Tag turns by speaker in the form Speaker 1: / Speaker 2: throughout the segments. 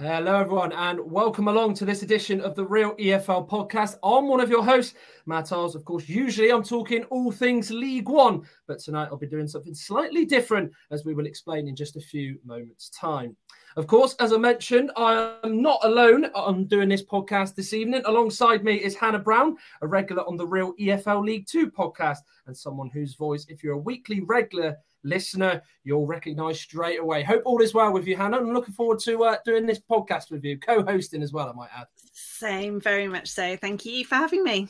Speaker 1: Hello, everyone, and welcome along to this edition of the Real EFL podcast. I'm one of your hosts, Matt Arles. Of course, usually I'm talking all things League One, but tonight I'll be doing something slightly different, as we will explain in just a few moments' time. Of course, as I mentioned, I am not alone on doing this podcast this evening. Alongside me is Hannah Brown, a regular on the Real EFL League Two podcast, and someone whose voice, if you're a weekly regular listener, you'll recognize straight away. Hope all is well with you, Hannah. I'm looking forward to uh, doing this podcast with you, co hosting as well, I might add.
Speaker 2: Same, very much so. Thank you for having me.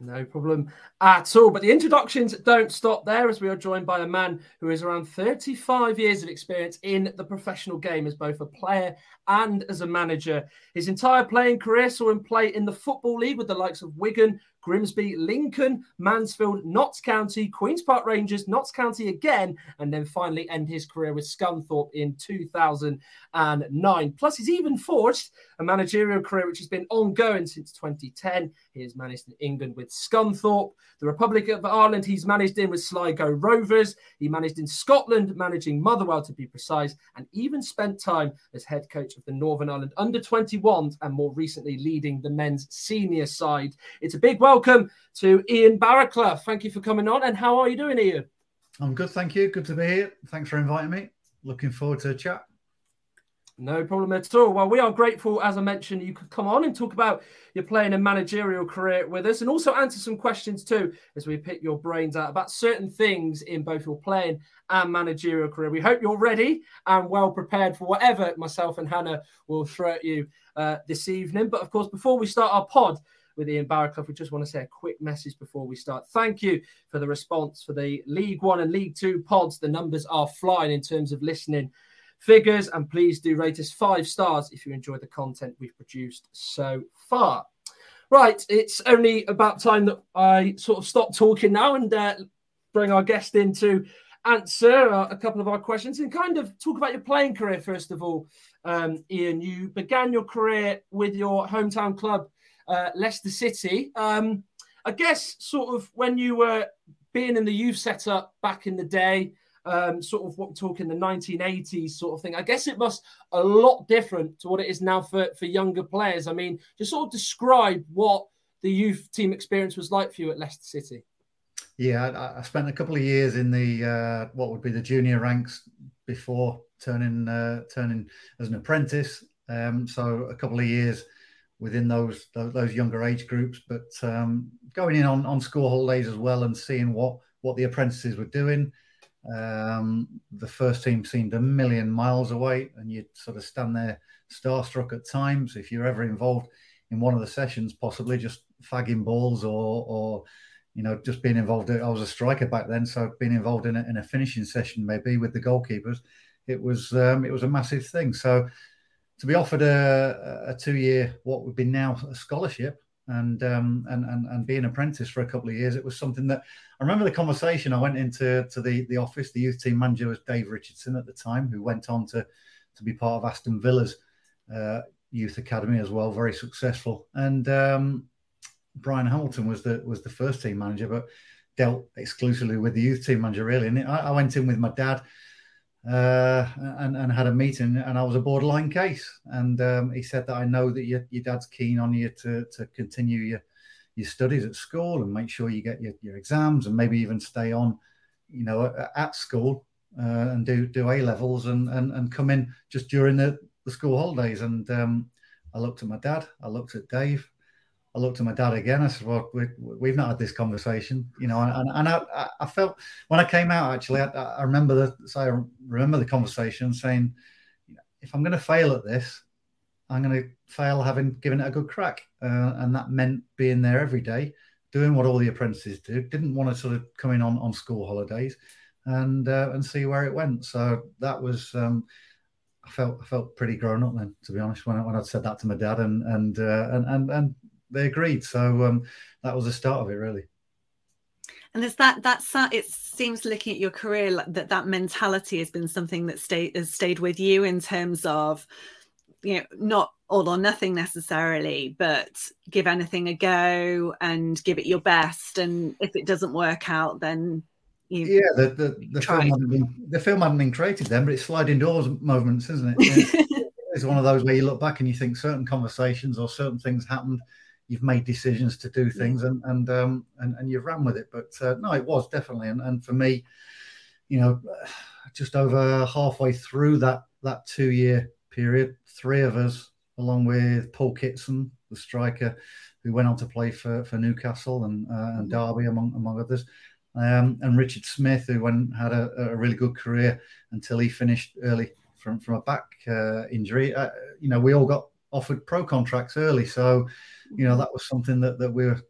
Speaker 1: No problem at all. But the introductions don't stop there as we are joined by a man who is around 35 years of experience in the professional game as both a player and as a manager. His entire playing career saw him play in the Football League with the likes of Wigan, Grimsby, Lincoln, Mansfield, Notts County, Queen's Park Rangers, Notts County again, and then finally end his career with Scunthorpe in 2009. Plus, he's even forged a managerial career which has been ongoing since 2010. He has managed in England with Scunthorpe, the Republic of Ireland, he's managed in with Sligo Rovers, he managed in Scotland, managing Motherwell to be precise, and even spent time as head coach of the Northern Ireland under 21s and more recently leading the men's senior side. It's a big welcome to Ian Baraclough. Thank you for coming on. And how are you doing, Ian?
Speaker 3: I'm good, thank you. Good to be here. Thanks for inviting me. Looking forward to a chat.
Speaker 1: No problem at all. Well, we are grateful, as I mentioned, you could come on and talk about your playing and managerial career with us and also answer some questions too as we pick your brains out about certain things in both your playing and managerial career. We hope you're ready and well prepared for whatever myself and Hannah will throw at you uh, this evening. But of course, before we start our pod, with Ian Baraclough. We just want to say a quick message before we start. Thank you for the response for the League One and League Two pods. The numbers are flying in terms of listening figures, and please do rate us five stars if you enjoy the content we've produced so far. Right, it's only about time that I sort of stop talking now and uh, bring our guest in to answer uh, a couple of our questions and kind of talk about your playing career first of all. Um, Ian, you began your career with your hometown club uh, Leicester City. Um, I guess sort of when you were being in the youth setup back in the day, um, sort of what we're talking the 1980s sort of thing. I guess it must a lot different to what it is now for for younger players. I mean, just sort of describe what the youth team experience was like for you at Leicester City.
Speaker 3: Yeah, I, I spent a couple of years in the uh, what would be the junior ranks before turning uh, turning as an apprentice. Um, so a couple of years within those those, younger age groups. But um, going in on, on school holidays as well and seeing what what the apprentices were doing. Um, the first team seemed a million miles away, and you'd sort of stand there starstruck at times. If you're ever involved in one of the sessions, possibly just fagging balls or, or you know, just being involved. I was a striker back then, so being involved in a, in a finishing session maybe with the goalkeepers, it was um, it was a massive thing. So to be offered a, a two year, what would be now a scholarship, and, um, and and and be an apprentice for a couple of years, it was something that I remember the conversation. I went into to the the office. The youth team manager was Dave Richardson at the time, who went on to to be part of Aston Villa's uh, youth academy as well, very successful. And um, Brian Hamilton was the was the first team manager, but dealt exclusively with the youth team manager really. And I, I went in with my dad uh, and, and had a meeting, and I was a borderline case. And um, he said that I know that your, your dad's keen on you to to continue your your studies at school and make sure you get your, your exams and maybe even stay on, you know, at, school uh, and do do A levels and, and and come in just during the, the school holidays. And um, I looked at my dad, I looked at Dave, I looked at my dad again. I said, "Well, we, have not had this conversation, you know." And, and I, I, felt when I came out, actually, I, I remember the so I remember the conversation saying, "If I'm going to fail at this, I'm going to fail having given it a good crack." Uh, and that meant being there every day, doing what all the apprentices do. Didn't want to sort of come in on on school holidays, and uh, and see where it went. So that was. Um, I felt I felt pretty grown up then, to be honest, when I, when I'd said that to my dad, and and uh, and, and and they agreed. So um, that was the start of it, really.
Speaker 2: And there's that that's it seems looking at your career that that mentality has been something that stayed has stayed with you in terms of you know not all or nothing necessarily, but give anything a go and give it your best. And if it doesn't work out, then you
Speaker 3: yeah, the the, the film hadn't been the film hadn't been created then, but it's sliding doors moments, isn't it? it's one of those where you look back and you think certain conversations or certain things happened. You've made decisions to do things and and um, and, and you've ran with it. But uh, no, it was definitely and, and for me, you know, just over halfway through that that two year period, three of us, along with Paul Kitson, the striker, who went on to play for, for Newcastle and uh, and Derby among among others um, and Richard Smith, who went had a, a, really good career until he finished early from from a back uh, injury. Uh, you know, we all got offered pro contracts early, so you know that was something that that we were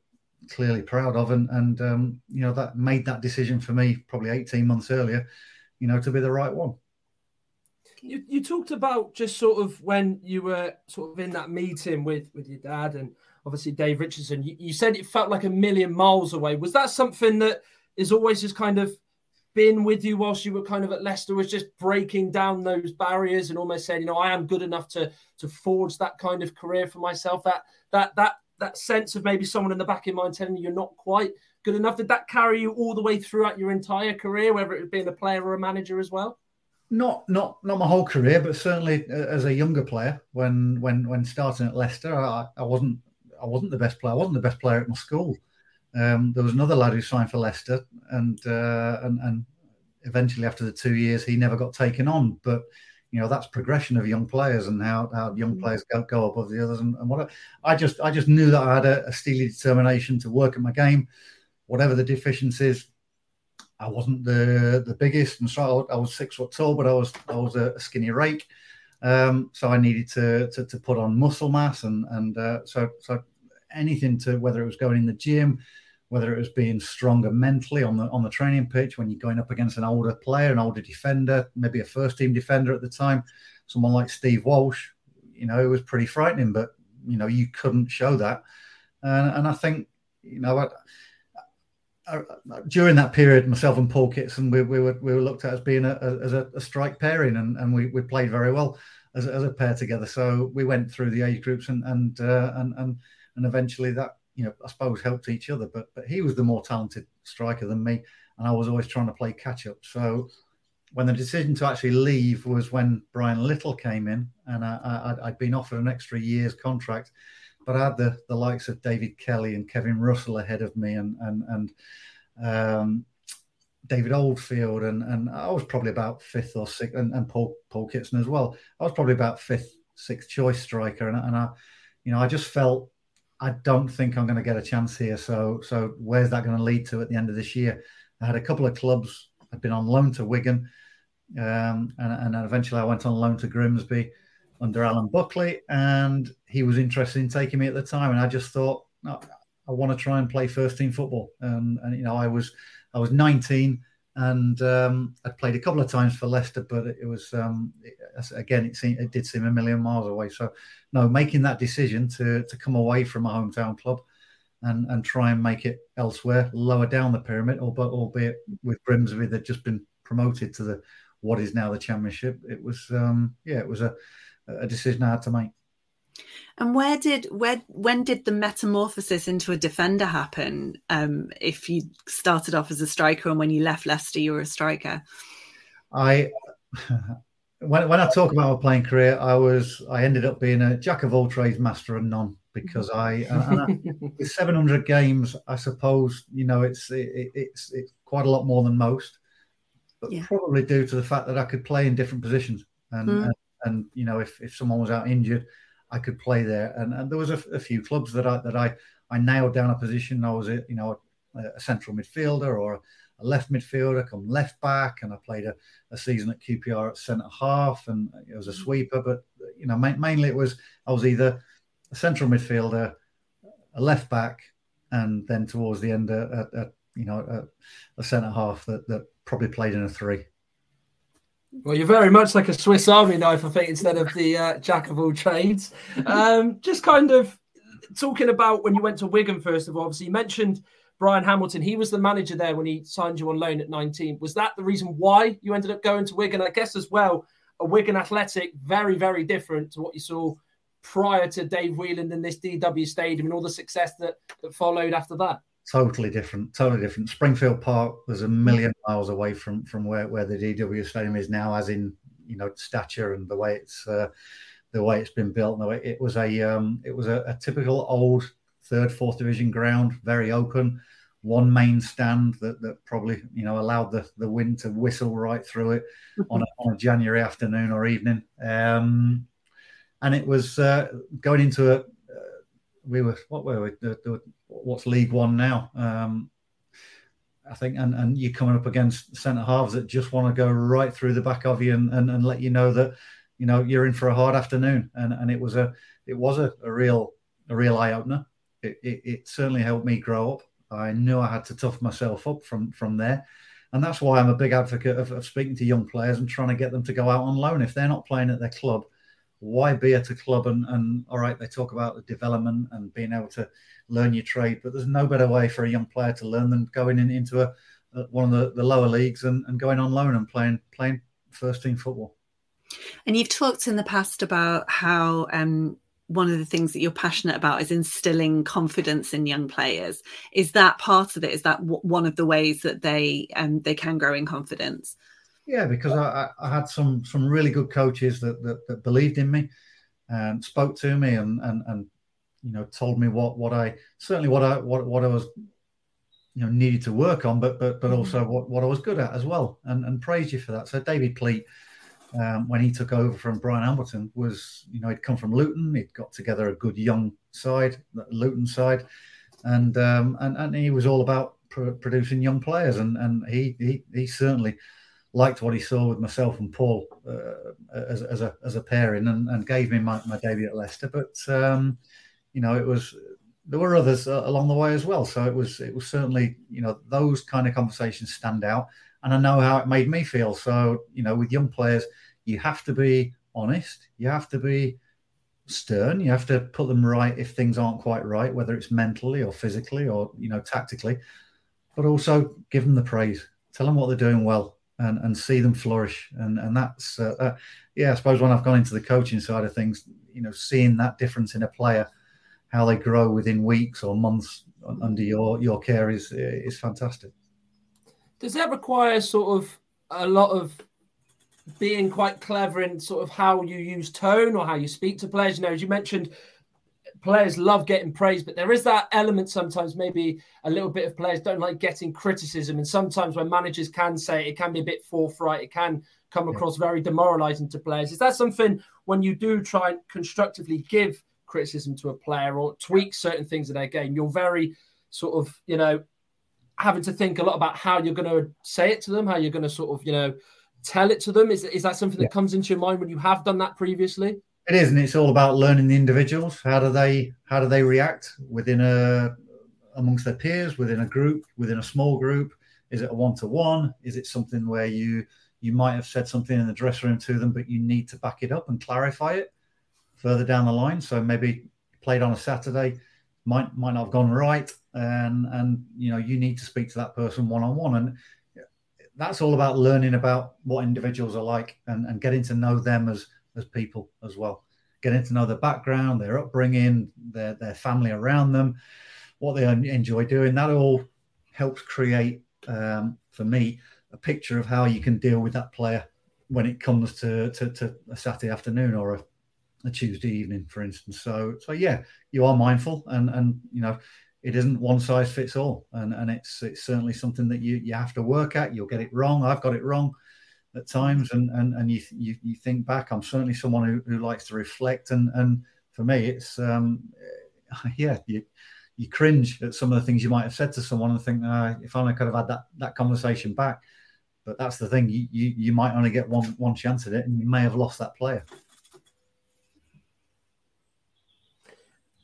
Speaker 3: clearly proud of, and and um, you know that made that decision for me probably eighteen months earlier, you know, to be the right one.
Speaker 1: You, you talked about just sort of when you were sort of in that meeting with with your dad and obviously Dave Richardson. You, you said it felt like a million miles away. Was that something that is always just kind of been with you whilst you were kind of at Leicester was just breaking down those barriers and almost saying, you know, I am good enough to to forge that kind of career for myself. That that that that sense of maybe someone in the back of mind telling you you're not quite good enough. Did that carry you all the way throughout your entire career, whether it was being a player or a manager as well?
Speaker 3: Not not not my whole career, but certainly uh, as a younger player, when when when starting at Leicester, I, I wasn't I wasn't the best player. I wasn't the best player at my school. Um, there was another lad who signed for Leicester, and, uh, and and eventually after the two years, he never got taken on. But you know that's progression of young players and how, how young mm. players go, go above the others and, and what I just I just knew that I had a, a steely determination to work at my game, whatever the deficiencies. I wasn't the the biggest, and so I was six foot tall, but I was I was a, skinny rake. Um, so I needed to, to, to put on muscle mass, and and uh, so so anything to whether it was going in the gym, whether it was being stronger mentally on the on the training pitch when you're going up against an older player, an older defender, maybe a first team defender at the time, someone like Steve Walsh. You know, it was pretty frightening, but you know you couldn't show that, and, and I think you know. I, during that period, myself and Paul Kitson, we, we, were we were looked at as being a, as a, a strike pairing, and, and we, we played very well as, as a pair together. So we went through the age groups and and uh, and, and and eventually that you know I suppose helped each other. But but he was the more talented striker than me, and I was always trying to play catch up. So when the decision to actually leave was when Brian Little came in, and I, had been offered an extra year's contract, but I had the the likes of David Kelly and Kevin Russell ahead of me, and and and um, David Oldfield, and and I was probably about fifth or sixth, and, and Paul Paul Kitson as well. I was probably about fifth, sixth choice striker, and, and I, you know, I just felt I don't think I'm going to get a chance here. So, so where's that going to lead to at the end of this year? I had a couple of clubs. I'd been on loan to Wigan, um, and, and eventually I went on loan to Grimsby under Alan Buckley, and he was interested in taking me at the time. And I just thought, no, I want to try and play first team football. And, and you know, I was I was 19 and um, I'd played a couple of times for Leicester, but it was um, it, again it seemed it did seem a million miles away. So no, making that decision to to come away from a hometown club and and try and make it elsewhere, lower down the pyramid, albeit albeit with Grimsby they'd just been promoted to the what is now the championship. It was um, yeah, it was a, a decision I had to make.
Speaker 2: And where did where when did the metamorphosis into a defender happen? Um, if you started off as a striker and when you left Leicester, you were a striker.
Speaker 3: I when when I talk about my playing career, I was I ended up being a jack of all trades, master of none because I, I with 700 games, I suppose you know it's it, it's it's quite a lot more than most, but yeah. probably due to the fact that I could play in different positions and mm. and, and, you know if if someone was out injured, I could play there and and there was a, a few clubs that I that I I nailed down a position. I was a, you know a, a central midfielder or a left midfielder, come left back, and I played a, a season at QPR at centre half, and it was a mm. sweeper. But you know, ma- mainly it was I was either a central midfielder, a left back, and then towards the end, a, a, a you know, a, a centre half that, that probably played in a three.
Speaker 1: Well, you're very much like a Swiss Army knife, I think, instead of the uh, jack of all trades. Um, just kind of talking about when you went to Wigan, first of all, obviously, you mentioned Brian Hamilton. He was the manager there when he signed you on loan at 19. Was that the reason why you ended up going to Wigan? I guess as well, a Wigan Athletic, very, very different to what you saw prior to Dave Whelan in this DW Stadium and all the success that, that followed after that?
Speaker 3: Totally different, totally different. Springfield Park was a million miles away from from where, where the DW Stadium is now, as in you know stature and the way it's uh, the way it's been built. No, it, it was a um, it was a, a typical old third, fourth division ground, very open one main stand that, that probably you know allowed the, the wind to whistle right through it on a, on a January afternoon or evening. Um, and it was uh, going into a. We were what were we? The, the, what's League One now? Um, I think, and, and you're coming up against centre halves that just want to go right through the back of you and, and, and let you know that you know you're in for a hard afternoon. And and it was a it was a, a real a real eye opener. It, it, it, certainly helped me grow up. I knew I had to tough myself up from from there, and that's why I'm a big advocate of, of speaking to young players and trying to get them to go out on loan if they're not playing at their club why be at a club and, and all right, they talk about the development and being able to learn your trade, but there's no better way for a young player to learn than going in, into a, a one of the, the lower leagues and, and going on loan and playing playing first team football.
Speaker 2: And you've talked in the past about how um, one of the things that you're passionate about is instilling confidence in young players. Is that part of it? Is that w- one of the ways that they um, they can grow in confidence?
Speaker 3: Yeah, because I, I had some some really good coaches that, that, that believed in me and spoke to me and, and and you know told me what what I certainly what I what what I was you know needed to work on, but but but also what, what I was good at as well, and and praise you for that. So David Pleat, um, when he took over from Brian Hamilton, was you know he'd come from Luton, he'd got together a good young side, Luton side, and um, and and he was all about pr- producing young players, and and he he he certainly liked what he saw with myself and Paul uh, as, as, a as a pairing, and, and gave me my, my debut at Leicester. But um, you know, it was there were others uh, along the way as well. So it was it was certainly you know those kind of conversations stand out, and I know how it made me feel. So you know, with young players, you have to be honest, you have to be stern, you have to put them right if things aren't quite right, whether it's mentally or physically or you know tactically, but also give them the praise, tell them what they're doing well and, and see them flourish. And and that's uh, uh, yeah, I suppose when I've gone into the coaching side of things, you know, seeing that difference in a player, how they grow within weeks or months under your your care is is fantastic.
Speaker 1: Does that require sort of a lot of being quite clever in sort of how you use tone or how you speak to players? You know, as you mentioned, players love getting praise, but there is that element sometimes maybe a little bit of players don't like getting criticism. And sometimes when managers can say it, it can be a bit forthright, it can come across very demoralizing to players. Is that something when you do try and constructively give criticism to a player or tweak certain things in their game, you're very sort of, you know, having to think a lot about how you're going to say it to them, how you're going to sort of, you know, tell it to them? Is, is that something that comes into your mind when you have done that previously?
Speaker 3: It is, and it's all about learning the individuals. How do they how do they react within a amongst their peers, within a group, within a small group? Is it a one to one? Is it something where you you might have said something in the dressing room to them, but you need to back it up and clarify it further down the line? So maybe played on a Saturday might might not have gone right, and and you know you need to speak to that person one on one. And that's all about learning about what individuals are like and, and getting to know them as as people as well. Getting to know their background, their upbringing, their their family around them, what they enjoy doing. That all helps create um, for me a picture of how you can deal with that player when it comes to, to, to a Saturday afternoon or a, a, Tuesday evening, for instance. So, so yeah, you are mindful, and and you know, it isn't one size fits all, and and it's it's certainly something that you you have to work at. You'll get it wrong. I've got it wrong at times, and and and you you, you think back. I'm certainly someone who, who likes to reflect, and and for me, it's um, yeah, you you cringe at some of the things you might have said to someone and think, uh, if only I could have had that that conversation back. But that's the thing. You, you you might only get one one chance at it, and you may have lost that player.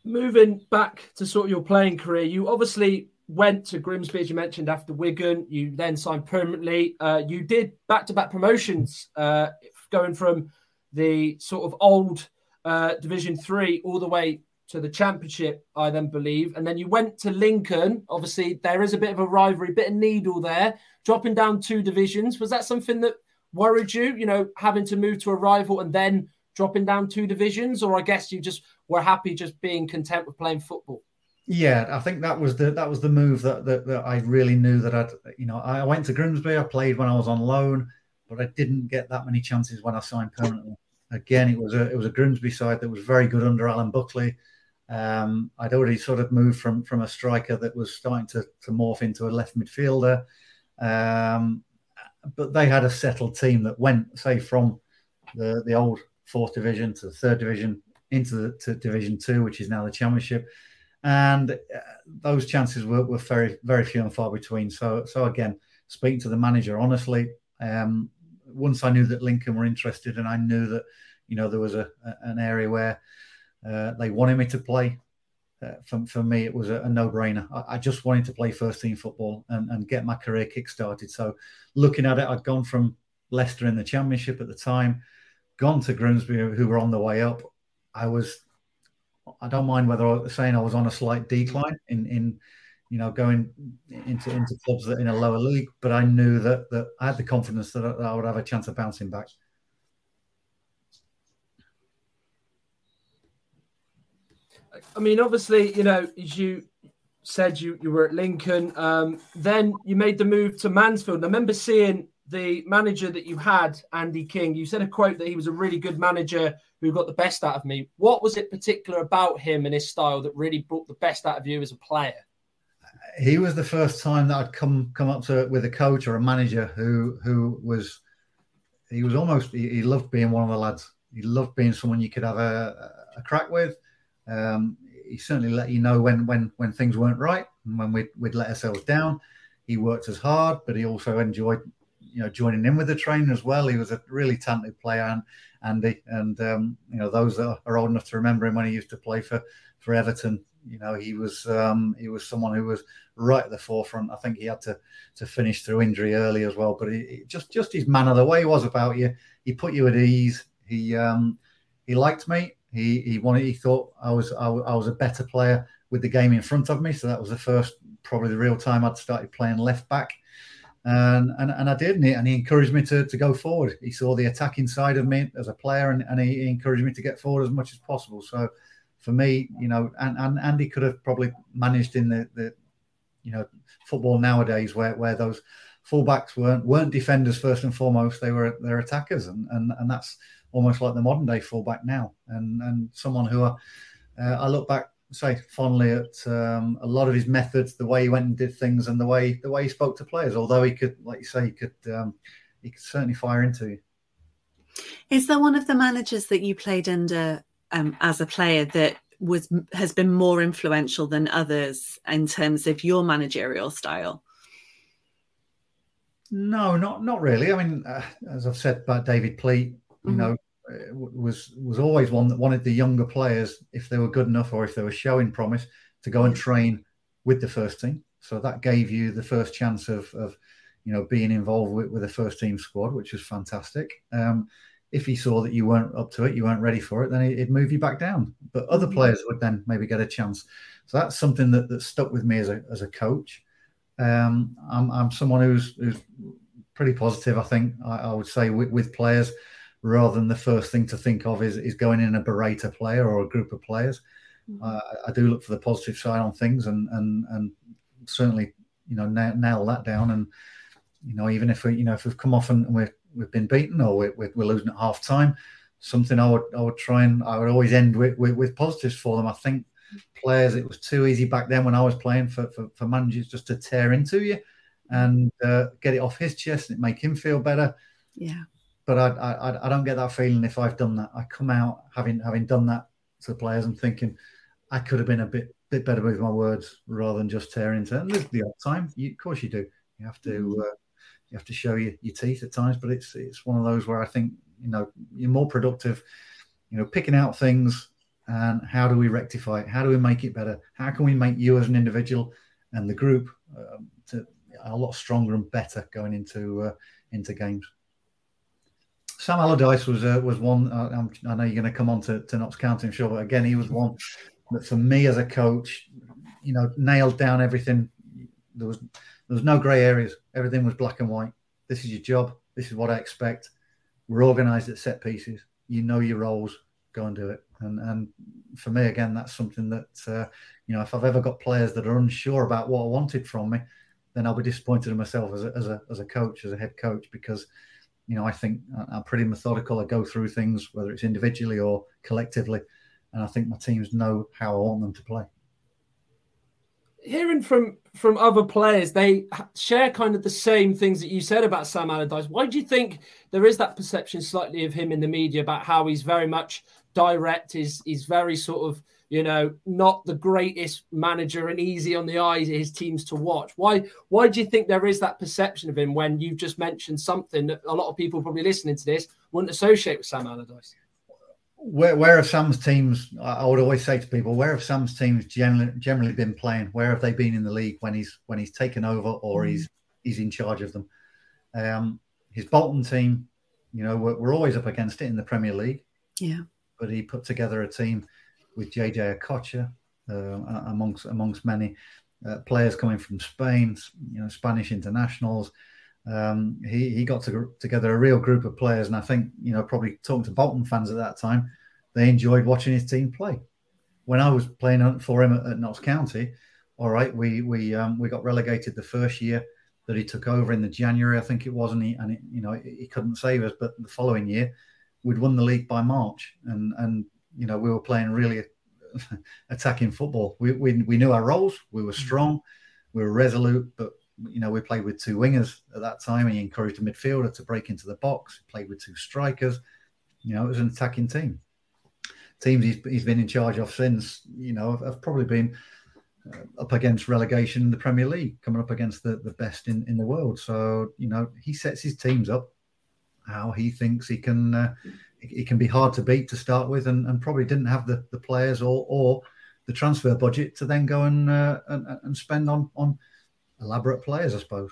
Speaker 1: Moving back to sort of your playing career, you obviously went to Grimsby, as you mentioned, after Wigan. You then signed permanently. Uh, you did back-to-back promotions, uh, going from the sort of old uh, Division Three all the way to the Championship, I then believe, and then you went to Lincoln. Obviously, there is a bit of a rivalry, bit of needle there dropping down two divisions. Was that something that worried you? You know, having to move to a rival and then dropping down two divisions, or I guess you just were happy just being content with playing football.
Speaker 3: Yeah, I think that was the that was the move that that, that I really knew that I'd you know I went to Grimsby. I played when I was on loan, but I didn't get that many chances when I signed permanently. Again, it was a it was a Grimsby side that was very good under Alan Buckley. Um, I'd already sort of moved from from a striker that was starting to, to morph into a left midfielder. Um, but they had a settled team that went, say, from the, the old fourth division to the third division into the to Division Two, which is now the Championship, and uh, those chances were, were very very few and far between. So so again, speaking to the manager honestly, um, once I knew that Lincoln were interested, and I knew that you know there was a, an area where uh, they wanted me to play, uh, for, for me, it was a, a no brainer. I, I, just wanted to play first team football and, and get my career kick started. So, looking at it, I'd gone from Leicester in the Championship at the time, gone to Grimsby, who were on the way up. I was, I don't mind whether I was saying I was on a slight decline in, in you know, going into into clubs that in a lower league, but I knew that that I had the confidence that I, that I would have a chance of bouncing back.
Speaker 1: I mean, obviously, you know, as you said, you, you were at Lincoln. Um, then you made the move to Mansfield. I remember seeing the manager that you had, Andy King. You said a quote that he was a really good manager who got the best out of me. What was it particular about him and his style that really brought the best out of you as a player?
Speaker 3: He was the first time that I'd come come up to with a coach or a manager who who was he was almost he, he loved being one of the lads. He loved being someone you could have a, a crack with. Um, he certainly let you know when when when things weren't right and when we'd, we'd let ourselves down. He worked as hard, but he also enjoyed you know joining in with the training as well. He was a really talented player, and Andy, and um, you know those that are old enough to remember him when he used to play for for Everton. You know he was um, he was someone who was right at the forefront. I think he had to to finish through injury early as well, but he just just his manner, the way he was about you, he put you at ease. He um, he liked me he he wanted. He thought I was I, I, was a better player with the game in front of me. So that was the first, probably the real time I'd started playing left back, and and, and I did, and he, and he encouraged me to, to go forward. He saw the attacking side of me as a player, and, and he, encouraged me to get forward as much as possible. So for me, you know, and, and Andy could have probably managed in the, the you know football nowadays where where those fullbacks weren't weren't defenders first and foremost. They were they're attackers, and and and that's almost like the modern day fullback now, and and someone who I, uh, I look back say fondly at um, a lot of his methods, the way he went and did things, and the way the way he spoke to players. Although he could, like you say, he could um, he could certainly fire into you.
Speaker 2: Is there one of the managers that you played under um, as a player that was has been more influential than others in terms of your managerial style?
Speaker 3: No, not not really. I mean, uh, as I've said about David Pleat, you mm-hmm. know, was was always one that wanted the younger players, if they were good enough or if they were showing promise, to go and train with the first team. So that gave you the first chance of, of you know, being involved with, with a first team squad, which was fantastic. Um, if he saw that you weren't up to it, you weren't ready for it, then he'd move you back down. But other mm-hmm. players would then maybe get a chance. So that's something that, that stuck with me as a, as a coach. Um, I'm, I'm someone who's, who's pretty positive. I think I, I would say with, with, players, rather than the first thing to think of is, is going in a berate a player or a group of players. Mm-hmm. Uh, I do look for the positive side on things, and and and certainly you know nail, nail that down. And you know even if we you know if we've come off and we're we've been beaten or we're, we're losing at half time, something I would I would try and I would always end with, with, with positives for them. I think players it was too easy back then when I was playing for for, for managers just to tear into you and uh, get it off his chest and make him feel better.
Speaker 2: Yeah.
Speaker 3: But I, I I don't get that feeling if I've done that. I come out having having done that to the players and thinking I could have been a bit bit better with my words rather than just tearing into. There's the odd time, you, of course you do. You have to mm-hmm. uh, you have to show your, your teeth at times, but it's it's one of those where I think you know you're more productive. You know, picking out things and how do we rectify it? How do we make it better? How can we make you as an individual and the group um, to a lot stronger and better going into uh, into games? Sam Allardyce was uh, was one. Uh, i know you're going to come on to, to Notts County, I'm sure, but again, he was one that for me as a coach, you know, nailed down everything. There was there was no grey areas. Everything was black and white. This is your job. This is what I expect. We're organised at set pieces. You know your roles. Go and do it. And and for me, again, that's something that uh, you know, if I've ever got players that are unsure about what I wanted from me, then I'll be disappointed in myself as a as a as a coach, as a head coach, because you know I think uh, I'm pretty methodical. I go through things, whether it's individually or collectively, and I think my teams know how I want them to play.
Speaker 1: Hearing from from other players, they share kind of the same things that you said about Sam Allardyce. Why do you think there is that perception slightly of him in the media about how he's very much direct? He's he's very sort of you know not the greatest manager and easy on the eyes of his teams to watch. Why why do you think there is that perception of him when you've just mentioned something that a lot of people probably listening to this wouldn't associate with Sam Allardyce?
Speaker 3: where, where have Sam's teams? I would always say to people, where have Sam's teams generally generally been playing? Where have they been in the league when he's when he's taken over or mm. he's he's in charge of them? Um, his Bolton team, you know, we're, we're, always up against it in the Premier League.
Speaker 2: Yeah,
Speaker 3: but he put together a team with JJ Okocha uh, amongst amongst many uh, players coming from Spain, you know, Spanish internationals um, he he got to, together a real group of players, and I think you know probably talking to Bolton fans at that time, they enjoyed watching his team play. When I was playing for him at, at Notts County, all right, we we um, we got relegated the first year that he took over in the January, I think it was, and he and it, you know he couldn't save us. But the following year, we'd won the league by March, and and you know we were playing really attacking football. We, we we knew our roles. We were strong. We were resolute, but you know, we played with two wingers at that time. He encouraged a midfielder to break into the box. Played with two strikers. You know, it was an attacking team. Teams he's, he's been in charge of since, you know, have, have probably been uh, up against relegation in the Premier League, coming up against the, the best in, in the world. So, you know, he sets his teams up how he thinks he can uh, he can be hard to beat to start with, and, and probably didn't have the, the players or or the transfer budget to then go and uh, and, and spend on on elaborate players, I suppose.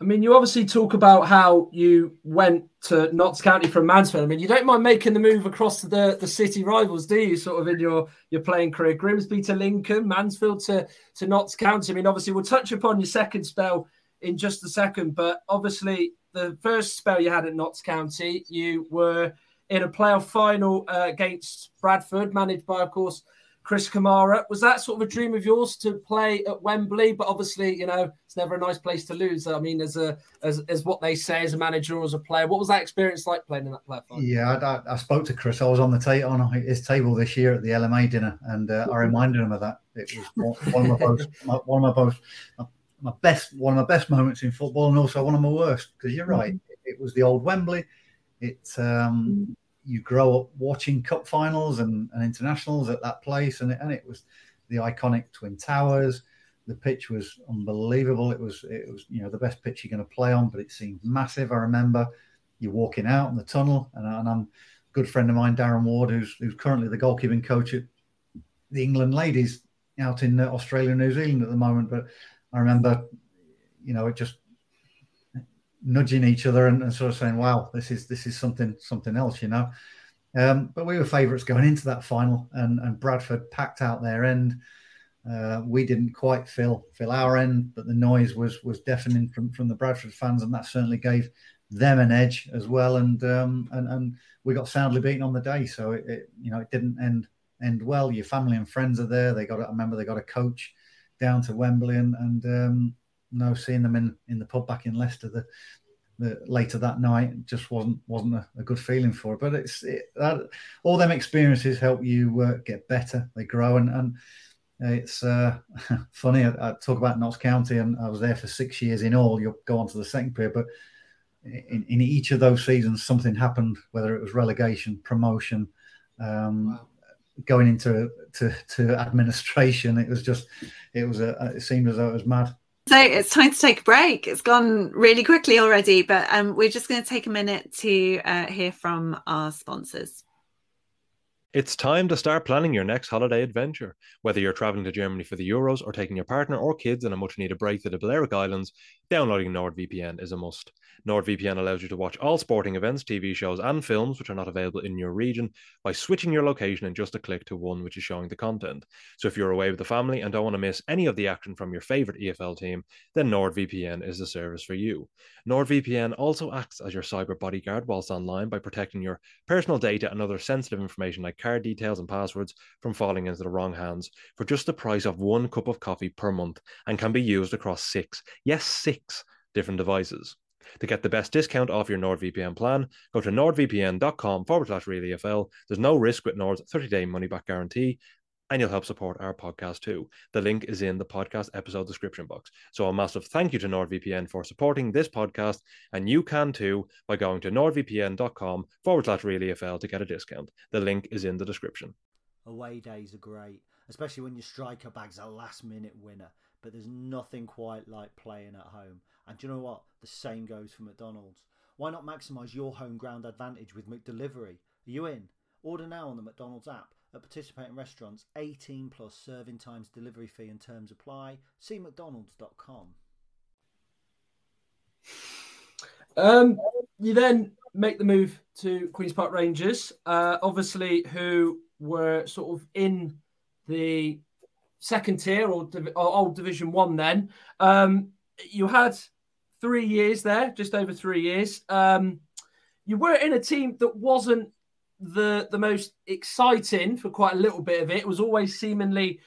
Speaker 1: I mean, you obviously talk about how you went to Notts County from Mansfield. I mean, you don't mind making the move across to the, the city rivals, do you? Sort of in your, your playing career, Grimsby to Lincoln, Mansfield to, to Notts County. I mean, obviously, we'll touch upon your second spell in just a second, but obviously, the first spell you had at Notts County, you were in a playoff final uh, against Bradford, managed by, of course, Chris Kamara. Was that sort of a dream of yours to play at Wembley? But obviously, you know, it's never a nice place to lose. I mean, as a as, as what they say as a manager or as a player, what was that experience like playing in that platform?
Speaker 3: Yeah, I, I, spoke to Chris. I was on the ta- on his table this year at the LMA dinner, and uh, I reminded him of that. It was one of my most, one of my most my best one of my best moments in football, and also one of my worst. Because you're right, mm-hmm. it, was the old Wembley. It um, you grow up watching cup finals and, and internationals at that place, and it, and it was the iconic Twin Towers. The pitch was unbelievable. It was it was you know the best pitch you're going to play on, but it seemed massive. I remember you're walking out in the tunnel, and, and I'm a good friend of mine, Darren Ward, who's who's currently the goalkeeping coach at the England ladies out in Australia and New Zealand at the moment. But I remember, you know, it just nudging each other and, and, sort of saying, "Wow, this is this is something something else," you know. Um, but we were favourites going into that final, and, and Bradford packed out their end. Uh, we didn't quite fill fill our end, but the noise was was deafening from from the Bradford fans, and that certainly gave them an edge as well. And um, and and we got soundly beaten on the day, so it, it, you know it didn't end end well. Your family and friends are there. They got I remember they got a coach down to Wembley, and and um, no seeing them in in the pub back in Leicester. The, the, later that night just wasn't wasn't a, a good feeling for it. But it's it, that all them experiences help you uh, get better. They grow and and it's uh, funny. I, I, talk about Notts County, and I was there for six years in all. You'll go on to the second period, but in, in each of those seasons, something happened. Whether it was relegation, promotion, um, wow. Going into to, to administration, it was just it was a it seemed as though it was mad.
Speaker 2: So it's time to take a break. It's gone really quickly already, but um, we're just going to take a minute to uh, hear from our sponsors.
Speaker 4: It's time to start planning your next holiday adventure. Whether you're traveling to Germany for the Euros or taking your partner or kids on a much needed break to the Balearic Islands, downloading NordVPN is a must. NordVPN allows you to watch all sporting events, TV shows, and films which are not available in your region by switching your location in just a click to one which is showing the content. So if you're away with the family and don't want to miss any of the action from your favorite EFL team, then NordVPN is the service for you. NordVPN also acts as your cyber bodyguard whilst online by protecting your personal data and other sensitive information like card details and passwords from falling into the wrong hands for just the price of one cup of coffee per month and can be used across six, yes, six different devices. To get the best discount off your NordVPN plan, go to nordvpn.com forward slash realefl. There's no risk with Nord's 30 day money back guarantee, and you'll help support our podcast too. The link is in the podcast episode description box. So a massive thank you to NordVPN for supporting this podcast, and you can too by going to nordvpn.com forward slash realefl to get a discount. The link is in the description.
Speaker 5: Away days are great, especially when your striker bag's a last minute winner, but there's nothing quite like playing at home. And do you know what? The same goes for McDonald's. Why not maximise your home ground advantage with McDelivery? Are you in? Order now on the McDonald's app at participating restaurants. 18 plus serving times, delivery fee and terms apply. See McDonald's.com.
Speaker 1: Um, you then make the move to Queens Park Rangers, uh, obviously, who were sort of in the second tier or, or old Division One then. Um, you had three years there, just over three years. Um, you were in a team that wasn't the the most exciting for quite a little bit of it. It was always seemingly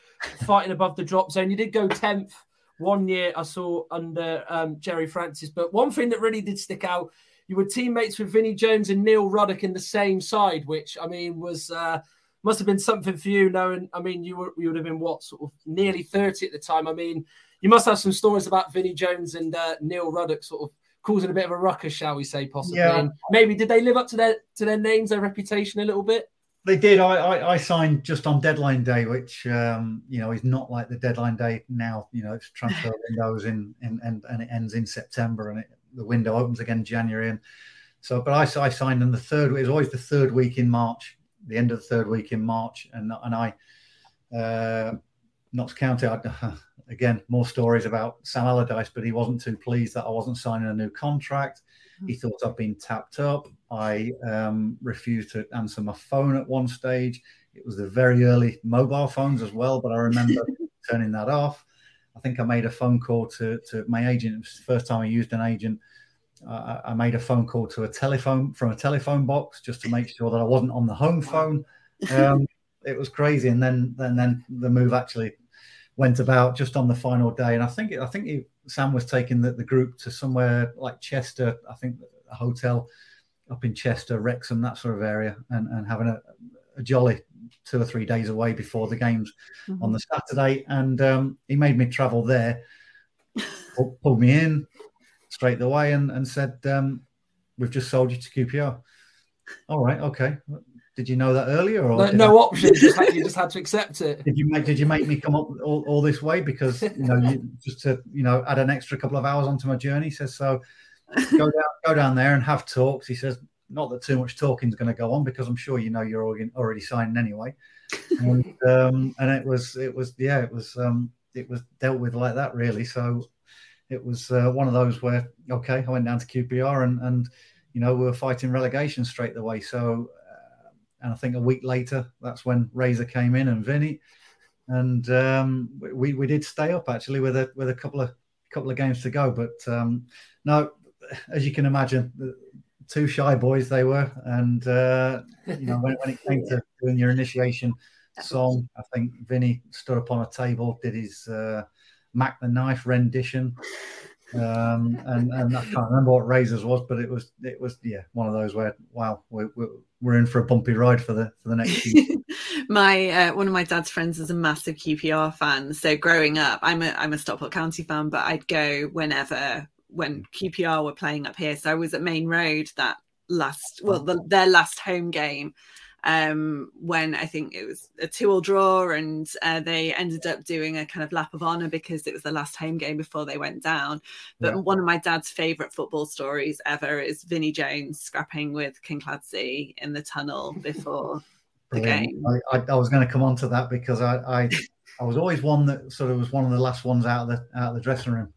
Speaker 1: fighting above the drop zone. You did go tenth one year. I saw under um, Gerry Francis, but one thing that really did stick out. You were teammates with Vinnie Jones and Neil Ruddock in the same side, which I mean was uh, must have been something for you. Knowing, I mean, you were you would have been what sort of nearly thirty at the time. I mean, you must have some stories about Vinnie Jones and uh, Neil Ruddock sort of causing a bit of a ruckus, shall we say, possibly. Yeah. And maybe did they live up to their to their names, their reputation a little bit?
Speaker 3: They did. I, I, I signed just on deadline day, which um, you know is not like the deadline day now. You know, it's transfer windows in, in and, and it ends in September, and it, the window opens again in January. And so, but I, I signed in the third. It was always the third week in March, the end of the third week in March, and and I, uh, Notts County. I, again, more stories about Sam Allardyce, but he wasn't too pleased that I wasn't signing a new contract. Hmm. He thought I'd been tapped up. I um, refused to answer my phone at one stage. It was the very early mobile phones as well, but I remember turning that off. I think I made a phone call to, to my agent. It was the first time I used an agent. Uh, I made a phone call to a telephone from a telephone box just to make sure that I wasn't on the home phone. Um, it was crazy, and then and then the move actually went about just on the final day. And I think I think he, Sam was taking the, the group to somewhere like Chester, I think a hotel up in Chester, Wrexham, that sort of area, and, and having a, a jolly two or three days away before the games mm-hmm. on the Saturday. And um, he made me travel there, pulled me in straight away, and, and said, um, We've just sold you to QPR. All right, okay. Did you know that earlier, or
Speaker 1: no, no option? Just had, you just had to accept it.
Speaker 3: Did you make Did you make me come up all, all this way because you know you, just to you know add an extra couple of hours onto my journey? He says so. Go down, go down there and have talks. He says not that too much talking is going to go on because I'm sure you know you're already signing anyway. And, um, and it was it was yeah it was um, it was dealt with like that really. So it was uh, one of those where okay I went down to QPR and and you know we were fighting relegation straight away. So and I think a week later, that's when Razor came in and Vinnie. and um, we we did stay up actually with a with a couple of couple of games to go. But um, no, as you can imagine, two shy boys they were, and uh, you know when, when it came to doing your initiation song, I think Vinnie stood up on a table, did his uh, Mac the Knife rendition. Um, and, and I can't remember what Razors was, but it was it was yeah one of those where wow we're, we're in for a bumpy ride for the for the next
Speaker 2: my uh, one of my dad's friends is a massive QPR fan, so growing up, I'm a I'm a Stockport County fan, but I'd go whenever when QPR were playing up here. So I was at Maine Road that last well the, their last home game um, when I think it was a two-all draw, and uh, they ended up doing a kind of lap of honor because it was the last home game before they went down. But yeah. one of my dad's favorite football stories ever is Vinnie Jones scrapping with Kinkladze in the tunnel before the game.
Speaker 3: I, I, I was going to come on to that because I, I I was always one that sort of was one of the last ones out of the out of the dressing room.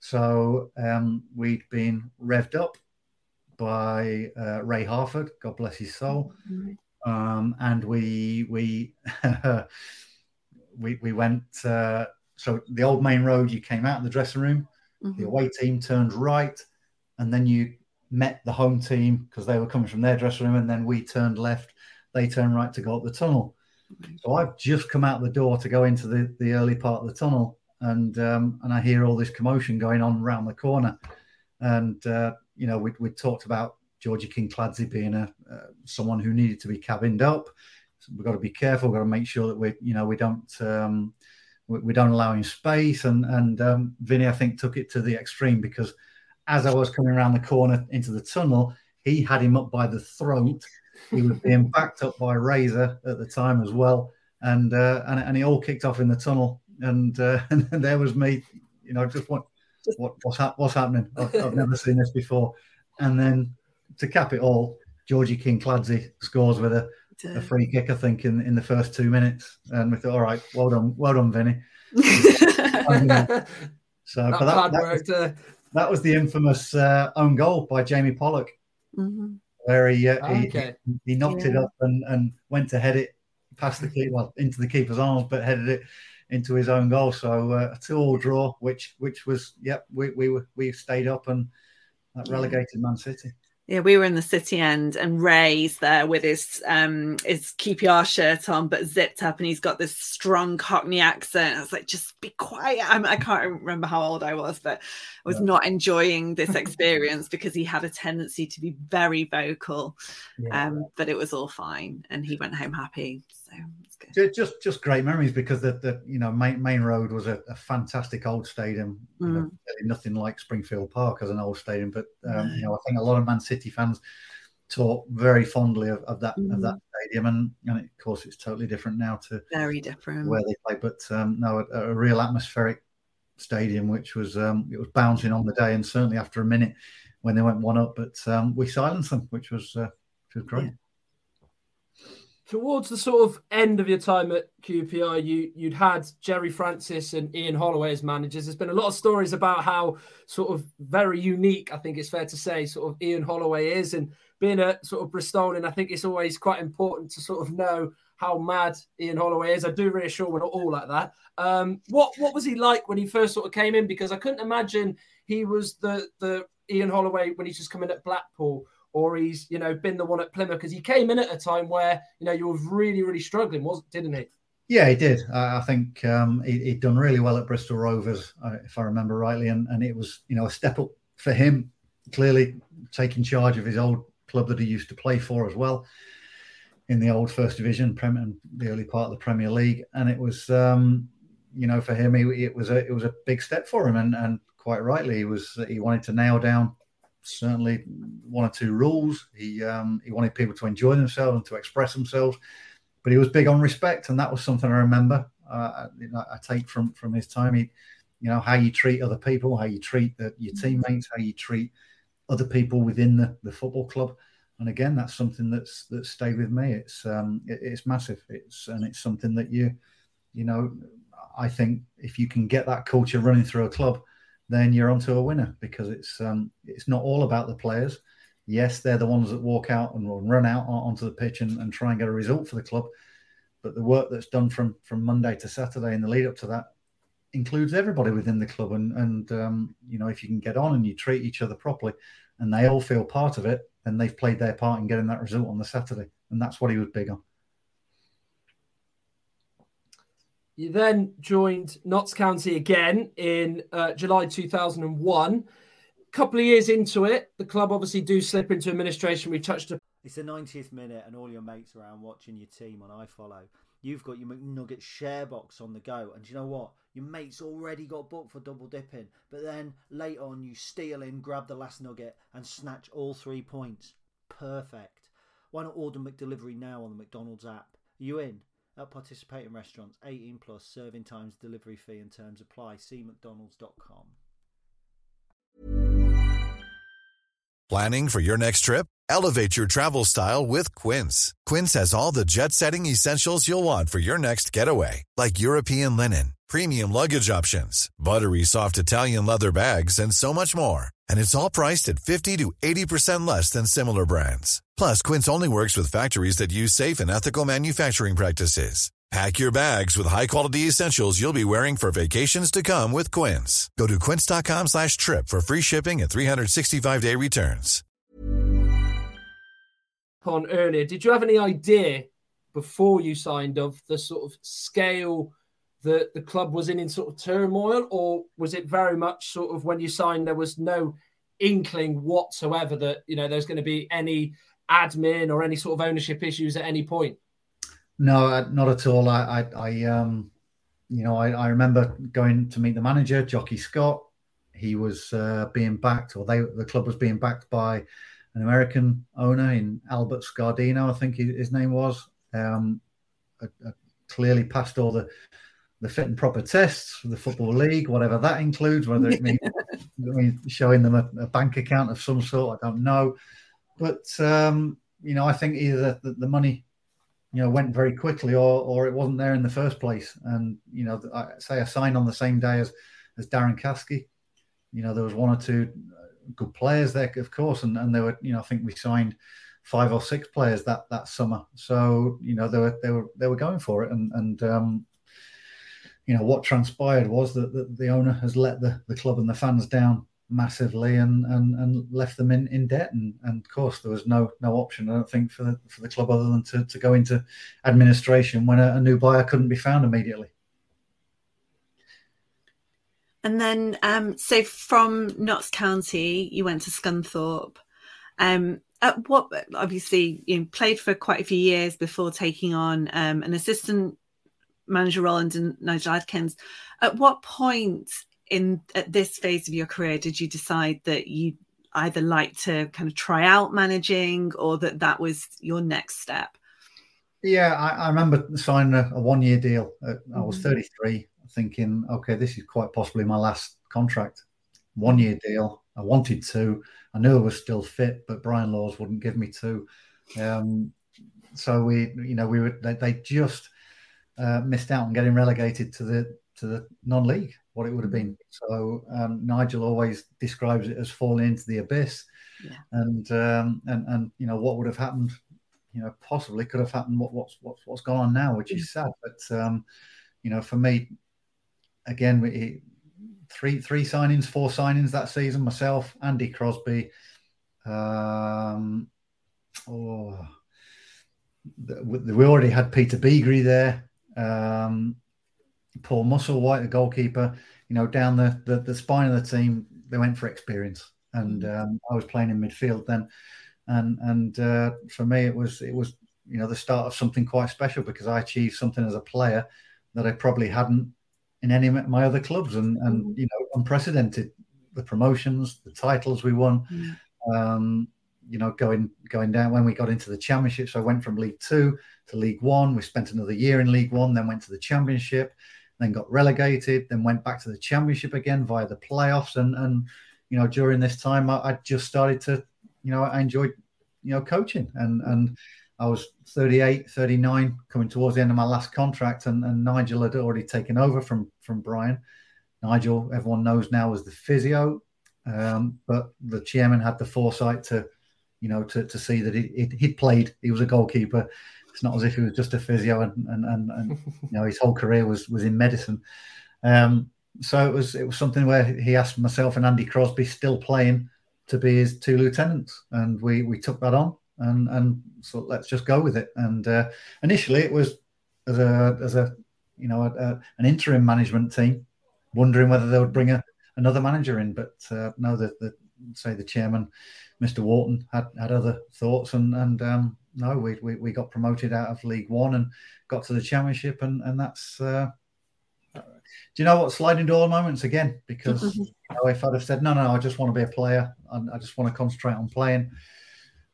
Speaker 3: So um, we'd been revved up by uh, Ray Harford, God bless his soul, mm-hmm um, and we we we we went. Uh, so the old Maine Road, you came out in the dressing room. Mm-hmm. The away team turned right, and then you met the home team because they were coming from their dressing room, and then we turned left. They turned right to go up the tunnel. So I've just come out the door to go into the, the early part of the tunnel, and um, and I hear all this commotion going on around the corner, and uh, you know we we talked about Georgi Kinkladze being a uh, someone who needed to be cabined up. So we've got to be careful. We've got to make sure that we, you know, we don't um, we, we, don't allow him space. And and um, Vinnie, I think, took it to the extreme because as I was coming around the corner into the tunnel, he had him up by the throat. He was being backed up by Razor at the time as well, and uh, and and he all kicked off in the tunnel. And uh, and there was me, you know, just what what what's, ha- what's happening? I've, I've never seen this before. And then to cap it all, Georgi Kinkladze scores with a, a, free kick, I think, in, in the first two minutes. And we thought, all right, well done, well done, Vinnie. so, but that, that, was, that, was, the infamous uh, own goal by Jamie Pollock, mm-hmm. where he, uh, okay. he, he knocked yeah. it up and, and went to head it past the keeper, well, into the keeper's arms, but headed it into his own goal. So uh, a two-all draw, which which was, yep, we we were, we stayed up and that relegated Man City.
Speaker 2: Yeah, we were in the city end, and Ray's there with his um his QPR shirt on, but zipped up, and he's got this strong Cockney accent. I was like, just be quiet. I'm, I can not remember how old I was, but I was yeah. not enjoying this experience because he had a tendency to be very vocal. Yeah. Um, but it was all fine, and he went home happy. So
Speaker 3: just just great memories because the, the you know main, Maine Road was a, a fantastic old stadium. Mm. You know, mm. nothing like Springfield Park as an old stadium, but um, you know I think a lot of Man City fans talk very fondly of, of that mm. of that mm. stadium, and, and of course it's totally different now to
Speaker 2: very different
Speaker 3: where they play. But um, no, a, a, real atmospheric stadium, which was um, it was bouncing on the day, and certainly after a minute when they went one up, but um, we silenced them, which was uh, which was great. Yeah
Speaker 1: towards the sort of end of your time at QPR, you you'd had Gerry Francis and Ian Holloway as managers. There's been a lot of stories about how sort of very unique, I think it's fair to say, sort of Ian Holloway is, and being a sort of Bristolian, I think it's always quite important to sort of know how mad Ian Holloway is. I do reassure we're not all like that. Um, what what was he like when he first sort of came in? Because I couldn't imagine he was the the Ian Holloway when he's just come in at Blackpool or he's you know been the one at Plymouth because he came in at a time where you know you were really really struggling, wasn't didn't he?
Speaker 3: Yeah, he did. I think um, he, had done really well at Bristol Rovers, uh, if I remember rightly, and, and it was you know a step up for him. Clearly, taking charge of his old club that he used to play for as well in the old First Division, and the early part of the Premier League, and it was um, you know for him he, it was a it was a big step for him, and and quite rightly he was he wanted to nail down certainly one or two rules. He um, he wanted people to enjoy themselves and to express themselves, but he was big on respect, and that was something I remember. Uh, know, I take from from his time. He, you know, how you treat other people, how you treat the, your mm-hmm. teammates, how you treat other people within the, the football club. And again, that's something that's that stayed with me. It's um, it, it's massive. It's and it's something that you, you know, I think if you can get that culture running through a club, then you're onto a winner because it's um, it's not all about the players. Yes, they're the ones that walk out and run out onto the pitch and, and try and get a result for the club. but the work that's done from from Monday to Saturday in the lead up to that includes everybody within the club. And and um, you know, if you can get on and you treat each other properly, and they all feel part of it, then they've played their part in getting that result on the Saturday. And that's what he was big on.
Speaker 1: You then joined Notts County again in uh, July 2001. A couple of years into it, the club obviously do slip into administration. We touched.
Speaker 5: It's the 90th minute, and all your mates around watching your team on iFollow. You've got your McNugget share box on the go, and you know what? Your mate's already got booked for double dipping, but then late on you steal in, grab the last nugget, and snatch all three points. Perfect. Why not order McDelivery now on the McDonald's app? Are you in? At participating restaurants, 18 plus, serving times, delivery fee and terms apply. See mcdonalds.com.
Speaker 6: Planning for your next trip? Elevate your travel style with Quince. Quince has all the jet setting essentials you'll want for your next getaway, like European linen, premium luggage options, buttery soft Italian leather bags, and so much more. And it's all priced at 50 to 80% less than similar brands. Plus, Quince only works with factories that use safe and ethical manufacturing practices. Pack your bags with high-quality essentials you'll be wearing for vacations to come with Quince. Go to quince.com slash trip for free shipping and 365-day returns.
Speaker 1: On earlier, did you have any idea before you signed of the sort of scale that the club was in in sort of turmoil, or was it very much sort of when you signed there was no inkling whatsoever that you know there's going to be any admin or any sort of ownership issues at any point?
Speaker 3: No, uh, not at all. I, I, I um, you know, I, I, remember going to meet the manager, Jocky Scott. He was uh, being backed, or they, the club was being backed by an American owner in Albert Scardino, I think his name was. Um, clearly passed all the the fit and proper tests for the football league, whatever that includes, whether it means, showing them a, a, bank account of some sort, I don't know. But um, you know, I think either the, the, money, you know, went very quickly, or or it wasn't there in the first place. And you know, I say I signed on the same day as as Darren Caskey. You know, there was one or two good players there, of course, and and there were, you know, I think we signed five or six players that that summer. So you know, they were they were they were going for it, and and um, you know what transpired was that, that the owner has let the, the club and the fans down massively and and, and left them in, in debt and, and of course there was no no option I don't think for the, for the club other than to, to go into administration when a, a new buyer couldn't be found immediately.
Speaker 2: And then um, so from Notts County you went to Scunthorpe. Um, at what obviously you played for quite a few years before taking on um, an assistant manager role under Nigel Adkins. At what point in at this phase of your career did you decide that you either like to kind of try out managing or that that was your next step?
Speaker 3: Yeah, I, I remember signing a, a one-year deal. I was mm-hmm. 33, thinking, okay, this is quite possibly my last contract. One-year deal. I wanted to. I knew I was still fit, but Brian Laws wouldn't give me two. Um, so we, you know, we were. They, they just uh, missed out on getting relegated to the to the non-league. What it would have been. So um, Nigel always describes it as falling into the abyss, yeah. and um, and and you know what would have happened. You know, possibly could have happened. What, what's what's what's gone on now, which is sad. But um, you know, for me, again, we, three three signings, four signings that season. Myself, Andy Crosby. Um, oh, we already had Peter Beagrie there um, Paul Musselwhite, the goalkeeper, you know, down the, the, the spine of the team, they went for experience. And mm. um, I was playing in midfield then, and and uh, for me it was it was you know the start of something quite special because I achieved something as a player that I probably hadn't in any of my other clubs, and and mm. you know unprecedented the promotions, the titles we won. Mm. Um, you know, going going down when we got into the championship. So I went from League Two to League One. We spent another year in League One, then went to the Championship, then got relegated, then went back to the Championship again via the playoffs. And and you know, during this time, I, I just started to, you know, I enjoyed, you know, coaching and and. I was 38, 39, coming towards the end of my last contract, and, and Nigel had already taken over from from Brian. Nigel, everyone knows now, was the physio, um, but the chairman had the foresight to you know, to, to see that he, he'd played, he was a goalkeeper, it's not as if he was just a physio and and, and, and you know his whole career was was in medicine. Um, so it was it was something where he asked myself and Andy Crosby still playing to be his two lieutenants, and we we took that on and and so let's just go with it. And uh, initially it was as a as a you know a, a, an interim management team, wondering whether they would bring a, another manager in, but uh, no, the, the say the chairman, Mr. Wharton, had had other thoughts, and and um, no, we, we we got promoted out of League One and got to the Championship, and and that's. Uh, do you know what sliding door moments again? Because you know, if I'd have said no, no, I just want to be a player, and I just want to concentrate on playing,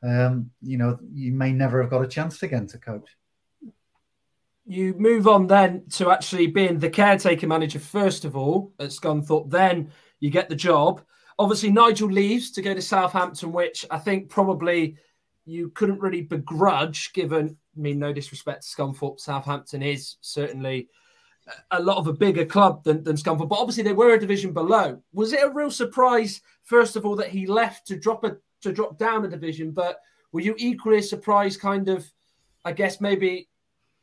Speaker 3: um, you know, you may never have got a chance again to coach.
Speaker 1: You move on then to actually being the caretaker manager first of all at Scunthorpe. Then you get the job. Obviously, Nigel leaves to go to Southampton, which I think probably you couldn't really begrudge, given, I mean, no disrespect to Scunthorpe, Southampton is certainly a lot of a bigger club than, than Scunthorpe, but obviously they were a division below. Was it a real surprise, first of all, that he left to drop a to drop down a division? But were you equally surprised, kind of, I guess maybe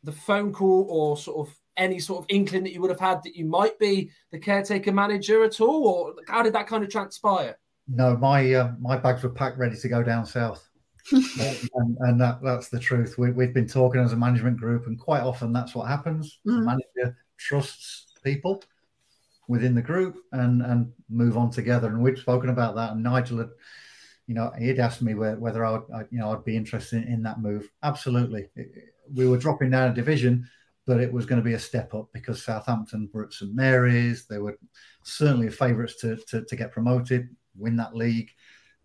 Speaker 1: the phone call or sort of any sort of inkling that you would have had that you might be the caretaker manager at all, or how did that kind of transpire?
Speaker 3: No, my uh, my bags were packed, ready to go down south, and, and that, that's the truth. We, have been talking as a management group, and quite often that's what happens. Mm. The manager trusts people within the group and and move on together. And we've spoken about that. And Nigel had, you know, he'd asked me where, whether I would, I, you know, I'd be interested in, in that move. Absolutely, we were dropping down a division but it was going to be a step up because Southampton were at St Mary's. They were certainly favourites to, to, to get promoted, win that league,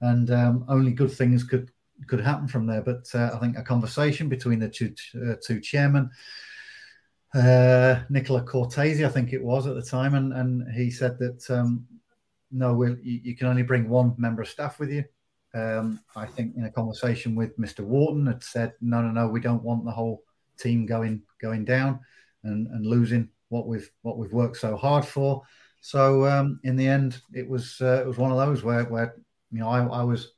Speaker 3: and um, only good things could could happen from there. But uh, I think a conversation between the two uh, two chairmen, uh, Nicola Cortese, I think it was at the time, and and he said that um, no, we'll, you, you, can only bring one member of staff with you. Um, I think in a conversation with Mr. Wharton had said, no, no, no, we don't want the whole team going going down and, and losing what we've what we've worked so hard for. So um, in the end, it was uh, it was one of those where where you know I, I was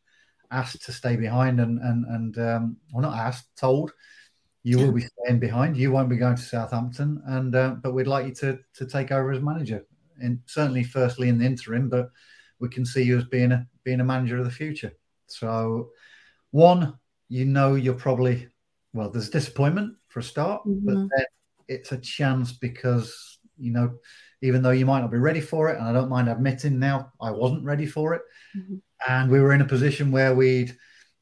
Speaker 3: asked to stay behind and and and um, well not asked told you will be staying behind. You won't be going to Southampton, and uh, but we'd like you to to take over as manager. And certainly, firstly in the interim, but we can see you as being a being a manager of the future. So, one, you know, you're probably well. There's disappointment for a start, mm-hmm. but then it's a chance because you know, even though you might not be ready for it, and I don't mind admitting now I wasn't ready for it, mm-hmm. And we were in a position where we'd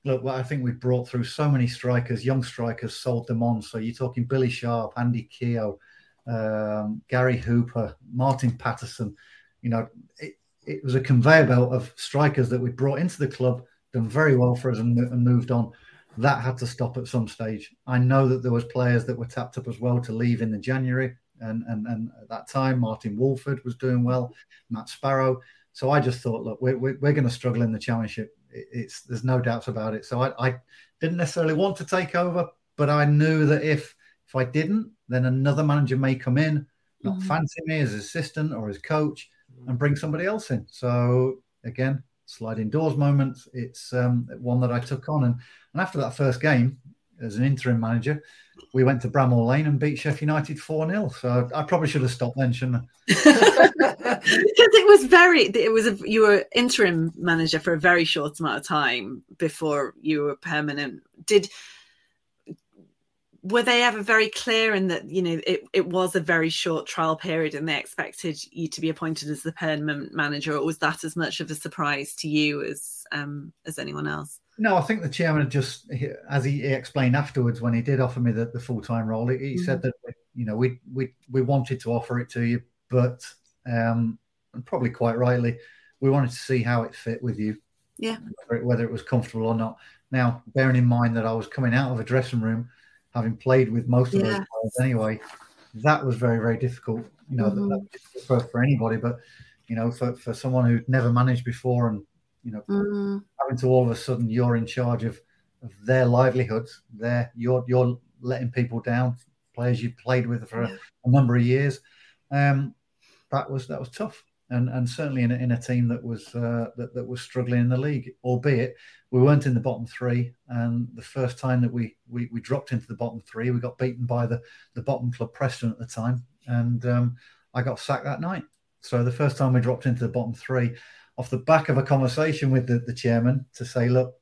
Speaker 3: look. Well, I think we brought through so many strikers, young strikers, sold them on. So you're talking Billy Sharp, Andy Keogh, um, Gary Hooper, Martin Paterson. You know, it, it was a conveyor belt of strikers that we brought into the club, done very well for us, and, and moved on that had to stop at some stage. I know that there was players that were tapped up as well to leave in the January, and and, and at that time Martyn Woolford was doing well, Matt Sparrow. So I just thought, look, we're, we're, we're going to struggle in the championship. It's there's no doubts about it. So I, I didn't necessarily want to take over, but I knew that if if I didn't, then another manager may come in, not mm-hmm. fancy me as assistant or as coach, and bring somebody else in. So again, sliding doors moment. It's um, one that I took on, and and after that first game, as an interim manager, we went to Bramall Lane and beat Sheffield United 4 0. So I probably should have stopped then, shouldn't I?
Speaker 2: was very, it was, a, you were interim manager for a very short amount of time before you were permanent. Did, were they ever very clear in that, you know, it, it was a very short trial period and they expected you to be appointed as the permanent manager? Or was that as much of a surprise to you as, um, as anyone else?
Speaker 3: No, I think the chairman just, as he explained afterwards when he did offer me the, the full time role, he, mm-hmm. said that you know we we we wanted to offer it to you, but um, and probably quite rightly, we wanted to see how it fit with you,
Speaker 2: yeah,
Speaker 3: whether it, whether it was comfortable or not. Now, bearing in mind that I was coming out of a dressing room, having played with most of yeah. those players anyway, that was very very difficult. You know, mm-hmm. that, that for, for anybody, but you know, for, for someone who'd never managed before and you know, mm-hmm. having to all of a sudden you're in charge of, of their livelihoods. There, you're you're letting people down, players you played with for a, a number of years. Um, that was that was tough, and and certainly in a, in a team that was uh, that that was struggling in the league, albeit we weren't in the bottom three, and the first time that we we, we dropped into the bottom three, we got beaten by the the bottom club Preston at the time, and um, I got sacked that night. So the first time we dropped into the bottom three, off the back of a conversation with the, the chairman to say, look,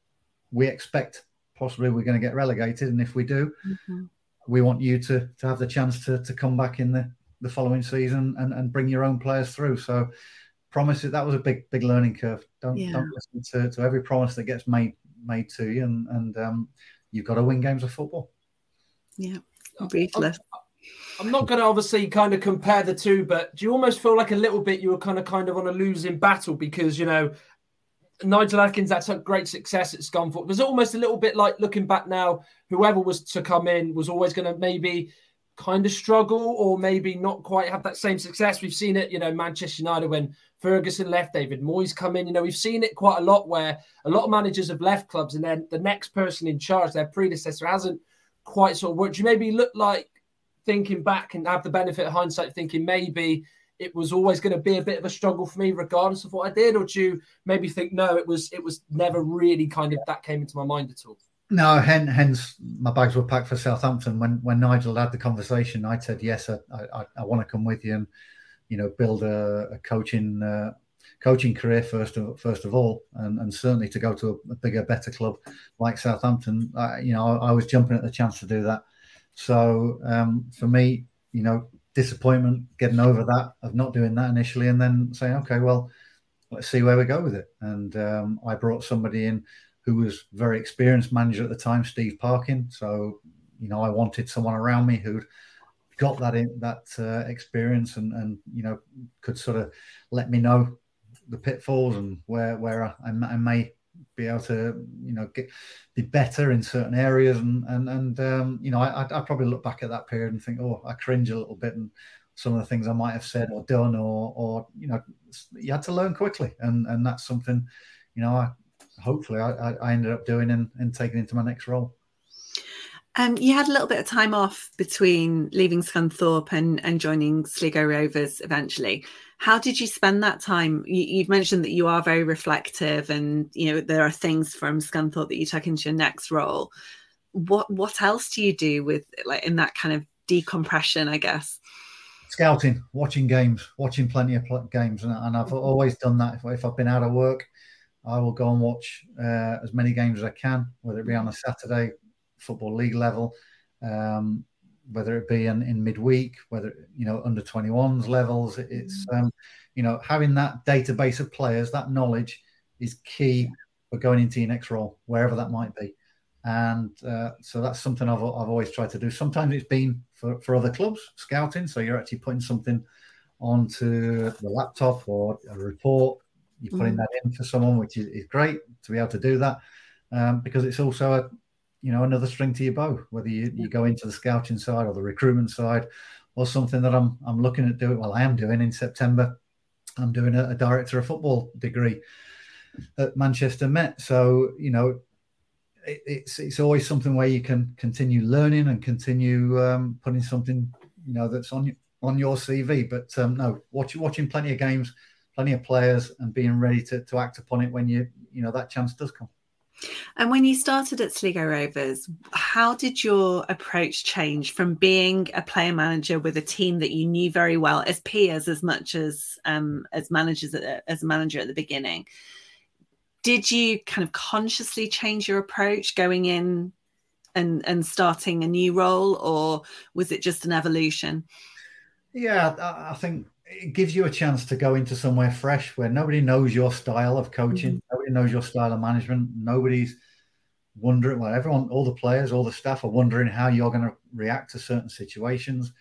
Speaker 3: we expect possibly we're going to get relegated, and if we do, mm-hmm. we want you to to have the chance to to come back in the the following season and, and bring your own players through. So promise it that was a big big learning curve. Don't yeah. don't listen to, to every promise that gets made made to you, and and um, you've got to win games of football.
Speaker 2: Yeah, ruthless.
Speaker 1: I'm not going to obviously kind of compare the two, but do you almost feel like a little bit you were kind of kind of on a losing battle because you know Nigel Adkins had such great success at Scunthorpe. Was it almost a little bit like looking back now, whoever was to come in was always going to maybe kind of struggle or maybe not quite have that same success. We've seen it, you know, Manchester United when Ferguson left, David Moyes come in. You know, we've seen it quite a lot where a lot of managers have left clubs and then the next person in charge, their predecessor, hasn't quite sort of worked. You maybe look like thinking back and have the benefit of hindsight, thinking maybe it was always going to be a bit of a struggle for me, regardless of what I did, or do you maybe think no, it was it was never really kind of that came into my mind at all?
Speaker 3: No, hence my bags were packed for Southampton. When when Nigel had the conversation, I said yes, I, I, I want to come with you and you know build a, a coaching uh, coaching career first of first of all, and, and certainly to go to a, a bigger, better club like Southampton. I, you know, I, I, was jumping at the chance to do that. So um, for me, you know, disappointment, getting over that of not doing that initially, and then saying, okay, well, let's see where we go with it. And um, I brought somebody in who was very experienced manager at the time, Steve Parkin. So, you know, I wanted someone around me who'd got that in, that uh, experience and and you know could sort of let me know the pitfalls and where where I, I may be able to you know get be better in certain areas and and and um, you know I I probably look back at that period and think oh I cringe a little bit and some of the things I might have said or done or or you know you had to learn quickly and and that's something you know I hopefully I, I ended up doing and, and taking into my next role.
Speaker 2: Um, you had a little bit of time off between leaving Scunthorpe and, and joining Sligo Rovers eventually. How did you spend that time? You, have mentioned that you are very reflective, and you know there are things from Scunthorpe that you took into your next role. What what else do you do with like in that kind of decompression? I guess
Speaker 3: scouting, watching games, watching plenty of games, and, and I've always done that. If, if I've been out of work, I will go and watch uh, as many games as I can, whether it be on a Saturday, football league level, um, whether it be in, in midweek, whether you know under 21s levels. It's mm. um, you know having that database of players, that knowledge is key for going into your next role, wherever that might be. And uh, so that's something I've, I've always tried to do. Sometimes it's been for, for other clubs, scouting. So you're actually putting something onto the laptop or a report you're putting mm. that in for someone, which is, is, great to be able to do that um, because it's also a you know another string to your bow. Whether you, you go into the scouting side or the recruitment side, or something that I'm I'm looking at doing. Well, I am doing in September. I'm doing a, a director of football degree at Manchester Met. So you know it, it's it's always something where you can continue learning and continue um, putting something you know that's on on your CV. But um, no, watching watching plenty of games, plenty of players and being ready to, to act upon it when you you know that chance does come.
Speaker 2: And when you started at Sligo Rovers, how did your approach change from being a player manager with a team that you knew very well as peers as much as um, as managers as a manager at the beginning? Did you kind of consciously change your approach going in and and starting a new role, or was it just an evolution?
Speaker 3: Yeah, I think it gives you a chance to go into somewhere fresh where nobody knows your style of coaching, mm-hmm. nobody knows your style of management, nobody's wondering. Well, everyone, all the players, all the staff are wondering how you're going to react to certain situations.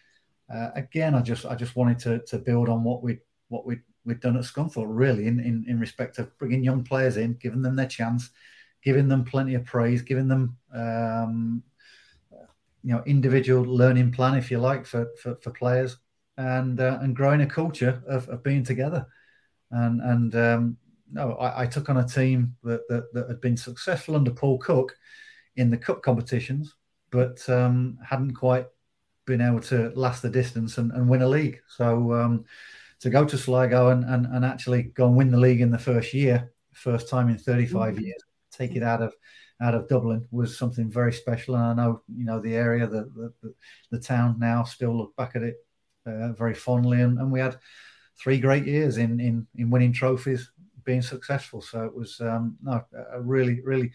Speaker 3: Uh, again, I just I just wanted to to build on what we what we we'd done at Scunthorpe, really, in, in in respect of bringing young players in, giving them their chance, giving them plenty of praise, giving them um, you know individual learning plan, if you like, for for, for players and uh, and growing a culture of, of being together. And and um, no, I, I, took on a team that, that, that had been successful under Paul Cook in the cup competitions, but um, hadn't quite been able to last the distance and, and win a league. So um, to go to Sligo and, and, and actually go and win the league in the first year, first time in 35 mm-hmm. years, take it out of out of Dublin was something very special. And I know you know the area, the the, the town now still look back at it uh, very fondly. And, and we had three great years in in in winning trophies, being successful. So it was um, no a really really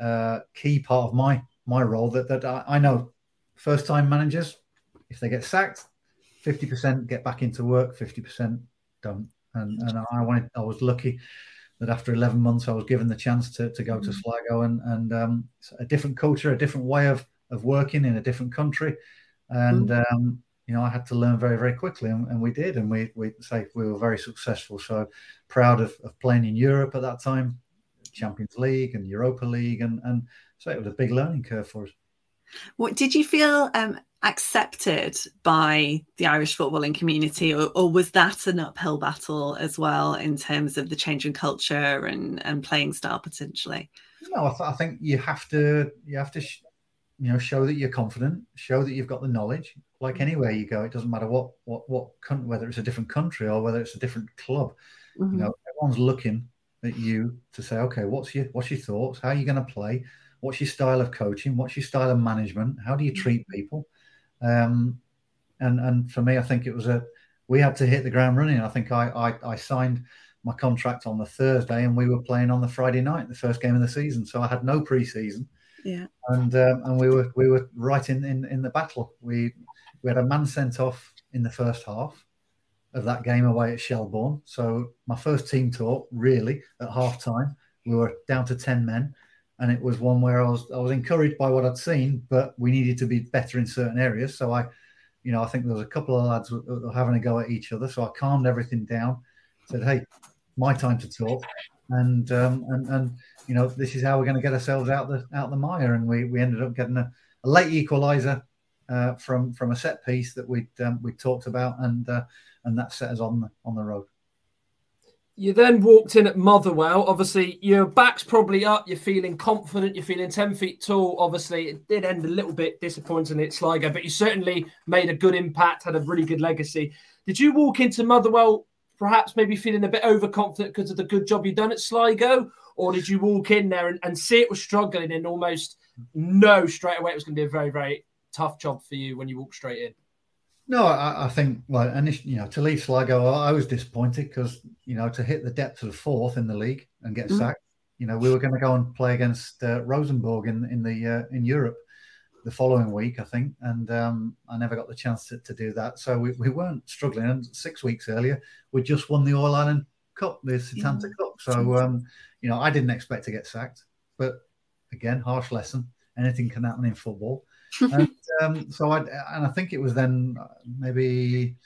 Speaker 3: uh, key part of my my role that that I, I know first time managers if they get sacked 50% get back into work 50% don't and and I wanted I was lucky that after 11 months I was given the chance to, to go to mm. Sligo and and um, a different culture a different way of of working in a different country and mm. um, you know I had to learn very very quickly and, and, we did and we we say we were very successful so proud of, of playing in Europe at that time Champions League and Europa League and and so it was a big learning curve for us
Speaker 2: what did you feel um, accepted by the Irish footballing community, or, or, was that an uphill battle as well in terms of the change in culture and, and playing style potentially?
Speaker 3: No, I, th- I think you have to you have to sh- you know show that you're confident, show that you've got the knowledge. Like mm-hmm. anywhere you go, it doesn't matter what what what country whether it's a different country or whether it's a different club. Mm-hmm. You know, everyone's looking at you to say, okay, what's your what's your thoughts? How are you going to play? What's your style of coaching? What's your style of management? How do you mm-hmm. treat people? Um, and and for me, I think it was a we had to hit the ground running. I think I, I, I signed my contract on the Thursday, and we were playing on the Friday night, the first game of the season. So I had no preseason.
Speaker 2: Yeah.
Speaker 3: And um, and we were we were right in, in in the battle. We we had a man sent off in the first half of that game away at Shelbourne. So my first team talk really at half time, we were down to ten men and it was one where I was I was encouraged by what I'd seen, but we needed to be better in certain areas. So I, you know, I think there was a couple of lads having a go at each other. So I calmed everything down, said, "Hey, my time to talk," and um, and and you know, this is how we're going to get ourselves out the out the mire. And we we ended up getting a, a late equaliser uh, from from a set piece that we'd um, we talked about, and uh, and that set us on the on the road.
Speaker 1: You then walked in at Motherwell. Obviously, your back's probably up. You're feeling confident. You're feeling 10 feet tall. Obviously, it did end a little bit disappointingly at Sligo, but you certainly made a good impact, had a really good legacy. Did you walk into Motherwell perhaps maybe feeling a bit overconfident because of the good job you've done at Sligo? Or did you walk in there and, and see it was struggling and almost know straight away it was going to be a very, very tough job for you when you walked straight in?
Speaker 3: No, I, I think well, initially, you know, to leave Sligo, I was disappointed because you know to hit the depth of fourth in the league and get mm. sacked. You know, we were going to go and play against uh, Rosenborg in in the uh, in Europe the following week, I think, and um, I never got the chance to, to do that. So we, we weren't struggling. And six weeks earlier, we just won the All Ireland Cup, the Setanta mm. Cup. So um, you know, I didn't expect to get sacked, but again, harsh lesson. Anything can happen in football and um, so I and I think it was then uh, maybe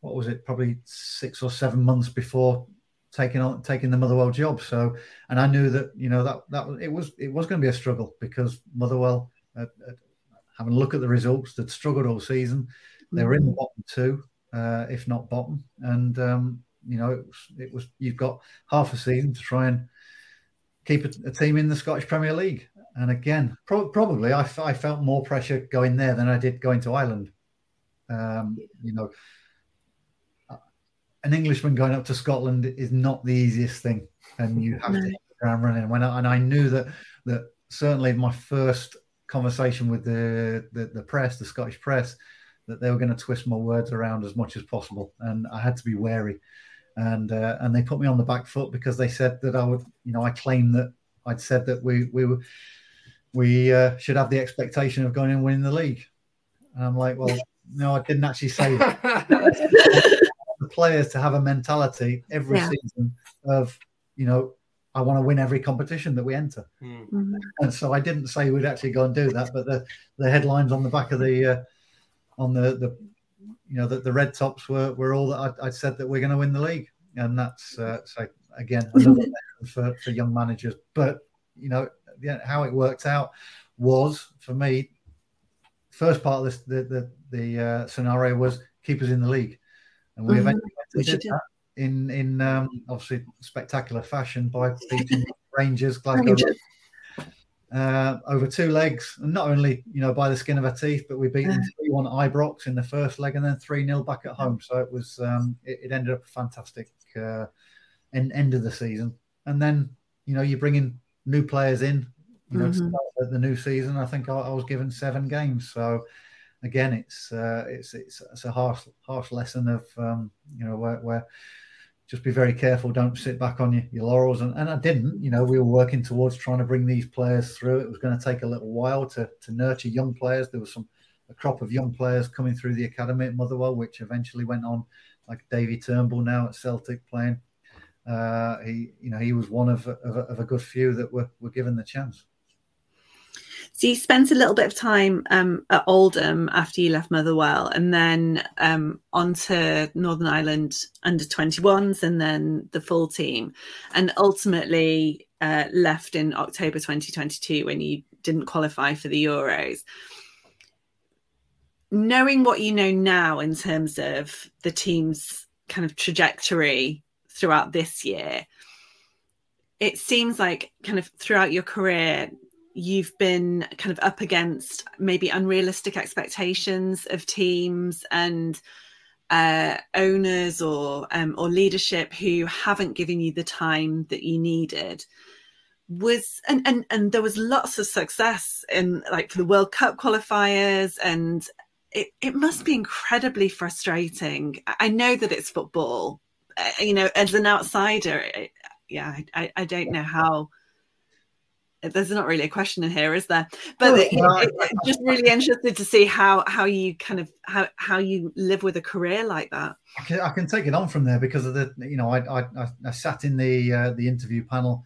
Speaker 3: what was it? Probably six or seven months before taking on taking the Motherwell job. So and I knew that you know that that it was it was going to be a struggle because Motherwell, uh, uh, having a look at the results, they'd struggled all season. They were in the mm-hmm. bottom two, uh, if not bottom, and um, you know it was, it was you've got half a season to try and keep a, a team in the Scottish Premier League and again, pro- probably I, f- I felt more pressure going there than I did going to Ireland. Um, you know, an Englishman going up to Scotland is not the easiest thing, and you have no. to hit the ground running. When I, and I knew that that certainly my first conversation with the, the, the press, the Scottish press, that they were going to twist my words around as much as possible, and I had to be wary. And uh, and they put me on the back foot because they said that I would, you know, I claimed that I'd said that we we were we uh, should have the expectation of going and winning the league. And I'm like, well, no, I didn't actually say that. the players to have a mentality every yeah. season of, you know, I want to win every competition that we enter. Mm-hmm. And so I didn't say we'd actually go and do that, but the, the headlines on the back of the, uh, on the, the, you know, that the red tops were, were all that I'd, I'd said that we're going to win the league. And that's, uh, so again, another for, for young managers. But, you know, how it worked out was for me. First part of this, the the, the uh, scenario was keep us in the league, and we mm-hmm. eventually did that in in um, obviously spectacular fashion by beating Rangers, Glasgow. Uh, over two legs, and not only you know by the skin of our teeth, but we beat them three one Ibrox in the first leg, and then three 0 back at home. So it was um, it, it ended up a fantastic uh, end end of the season. And then you know you bring in new players in, you know,
Speaker 2: Mhm.
Speaker 3: to start the new season. I think I, I was given seven games. So again, it's uh, it's it's it's a harsh harsh lesson of um, you know where, where just be very careful. Don't sit back on your, your laurels. And, and I didn't. You know, we were working towards trying to bring these players through. It was going to take a little while to to nurture young players. There was some a crop of young players coming through the academy at Motherwell, which eventually went on, like Davy Turnbull now at Celtic playing. Uh, he, you know, he was one of, of, of a good few that were, were given the chance.
Speaker 2: So you spent a little bit of time um, at Oldham after you left Motherwell, and then um, on to Northern Ireland under 21s, and then the full team, and ultimately uh, left in October 2022 when you didn't qualify for the Euros. Knowing what you know now in terms of the team's kind of trajectory throughout this year, it seems like kind of throughout your career you've been kind of up against maybe unrealistic expectations of teams and uh, owners or um, or leadership who haven't given you the time that you needed. Was and, and and there was lots of success in like for the world cup qualifiers and it, it must be incredibly frustrating. I know that it's football uh, you know as an outsider it, yeah I, I don't know how there's not really a question in here is there but
Speaker 3: No,
Speaker 2: it-
Speaker 3: no,
Speaker 2: it- it- just really interested to see how how you kind of how how you live with a career like that
Speaker 3: I can, I can take it on from there because of the, you know, I, I, I- sat in the uh, the interview panel,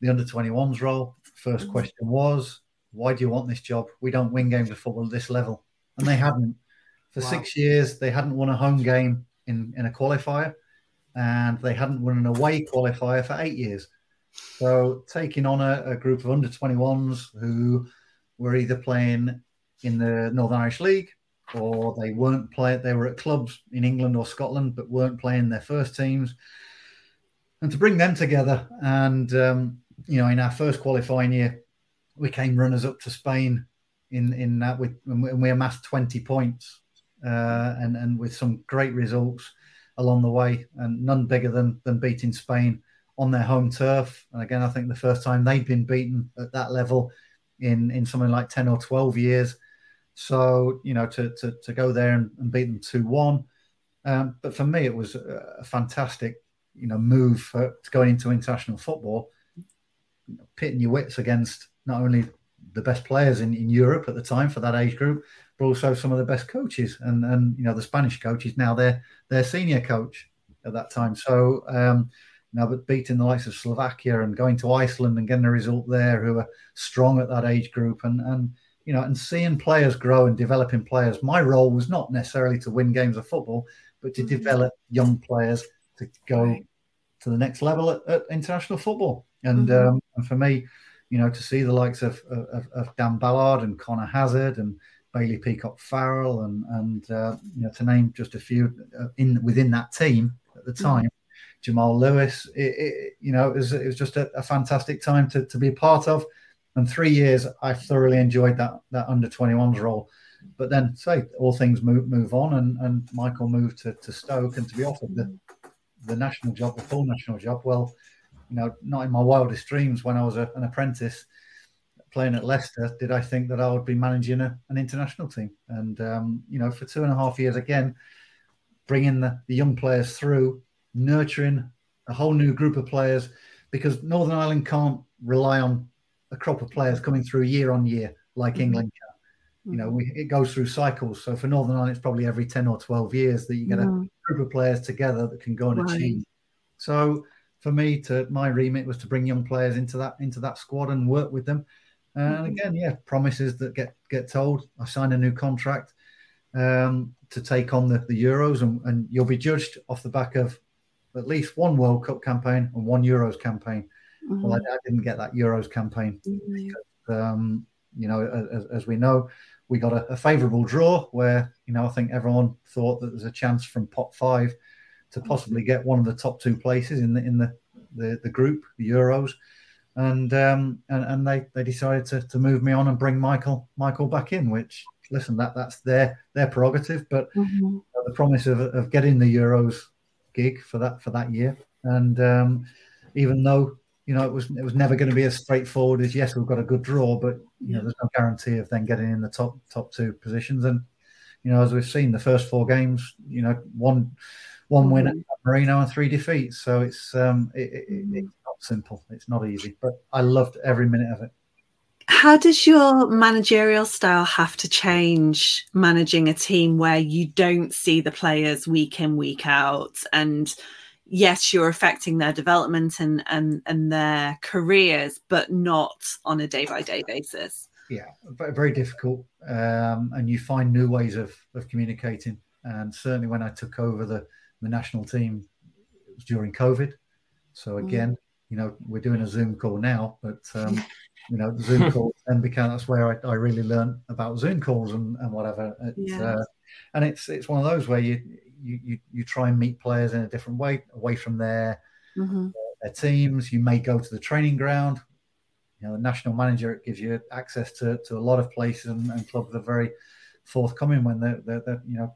Speaker 3: the under 21s role. 1st question was, why do you want this job? We don't win games of football at this level. And they hadn't. For
Speaker 5: Wow.
Speaker 3: six years, they hadn't won a home game in, in a qualifier and they hadn't won an away qualifier for eight years. So taking on a, a group of under 21s who were either playing in the Northern Irish League or they weren't playing, they were at clubs in England or Scotland but weren't playing their first teams. And to bring them together, and um, you know, in our first qualifying year, we came runners up to Spain in in that with and we- amassed 20 points uh, and and with some great results along the way, and none bigger than than beating Spain on their home turf. And again, I think the first time they'd been beaten at that level in in something like 10 or 12 years. So you know, to to, to go there and, and beat them two one. Um, but for me, it was a, fantastic, you know, move for going into international football, you know, pitting your wits against not only the best players in, in Europe at the time for that age group, but also some of the best coaches. And and you know, the Spanish coach is now their their senior coach at that time. So um, know, but beating the likes of Slovakia and going to Iceland and getting a result there, who are strong at that age group, and and you know, and seeing players grow and developing players. My role was not necessarily to win games of football, but to develop young players to go to the next level at, at international football. And
Speaker 2: Mhm.
Speaker 3: um, and for me, you know, to see the likes of of, of Dan Ballard and Conor Hazard and Bailey Peacock Farrell and and uh, you know to name just a few uh, in within that team at the time. Jamal Lewis, it, it, you know, it was, it was just a, a fantastic time to, to be a part of. And three years, I thoroughly enjoyed that that under 21s role. But then, say, all things move move on, and, and Michael moved to, to Stoke and to be offered the, the national job, the full national job. Well, you know, not in my wildest dreams when I was a, an apprentice playing at Leicester did I think that I would be managing a, an international team. And, um, you know, for two and a half years again, bringing the, the young players through, nurturing a whole new group of players because Northern Ireland can't rely on a crop of players coming through year on year like England can. You know, we, it goes through cycles. So for Northern Ireland, it's probably every 10 or 12 years that you get a
Speaker 2: Mhm.
Speaker 3: group of players together that can go and
Speaker 2: Right.
Speaker 3: achieve. So for me, to my remit was to bring young players into that into that squad and work with them. And
Speaker 2: Mhm.
Speaker 3: again, yeah, promises that get get told. I signed a new contract um, to take on the, the Euros, and, and you'll be judged off the back of at least one World Cup campaign and one Euros campaign. Well, I, I didn't get that Euros campaign.
Speaker 2: Mhm.
Speaker 3: Um, you know, as, as we know, we got a, a favourable draw where you know I think everyone thought that there's a chance from pot five to possibly get one of the top two places in the in the the, the group, the Euros, and um, and, and they, they decided to, to move me on and bring Michael Michael back in. Which listen, that that's their their prerogative, but
Speaker 2: Mhm.
Speaker 3: the promise of, of getting the Euros gig for that for that year, and um, even though you know, it was it was never going to be as straightforward as yes, we've got a good draw, but you know, there's no guarantee of then getting in the top top two positions. And you know, as we've seen, the first four games, you know, one one win at Marino and three defeats. So it's um, it, it, it's not simple. It's not easy, but I loved every minute of it.
Speaker 2: How does your managerial style have to change managing a team where you don't see the players week in week out and yes you're affecting their development and and and their careers but not on a day by day basis
Speaker 3: yeah very difficult um, and you find new ways of of communicating and certainly when i took over the the national team it was during covid so mm. again mm. you know we're doing a zoom call now but um, you know the zoom calls then became that's where I, I, really learned about zoom calls and, and whatever yeah. uh, and it's it's one of those where you you, you, you try and meet players in a different way, away from their mm-hmm. their teams. You may go to the training ground. You know, the national manager it gives you access to, to a lot of places and, and clubs are very forthcoming when they're, they're, they're, you know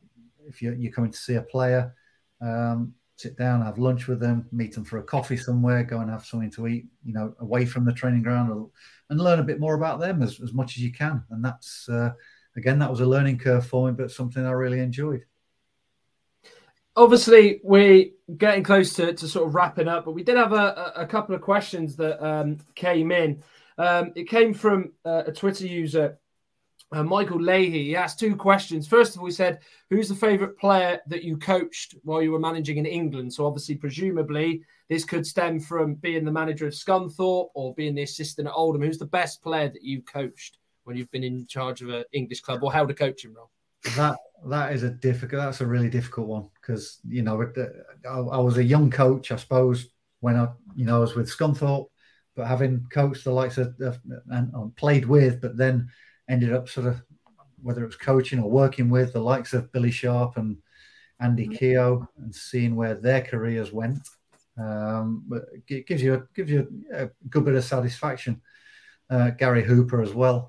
Speaker 3: if you're, you're coming to see a player, um, sit down, have lunch with them, meet them for a coffee somewhere, go and have something to eat, you know, away from the training ground, and learn a bit more about them as, as much as you can. And that's uh, again, that was a learning curve for me, but something I really enjoyed
Speaker 1: obviously we're getting close to, to sort of wrapping up, but we did have a, a couple of questions that um, came in. Um, it came from uh, a Twitter user, uh, Michael Leahy. He asked two questions. First of all, he said, Who's the favourite player that you coached while you were managing in England? So, obviously, presumably, this could stem from being the manager of Scunthorpe or being the assistant at Oldham. Who's the best player that you coached when you've been in charge of an English club or held a coaching role?
Speaker 3: That that is a difficult. That's a really difficult one because you know I, was a young coach, I suppose, when I you know I was with Scunthorpe, but having coached the likes of, of and played with, but then ended up sort of whether it was coaching or working with the likes of Billy Sharp and Andy mm-hmm. Keogh and seeing where their careers went. Um, but it gives you a, gives you a good bit of satisfaction. Uh, Gary Hooper as well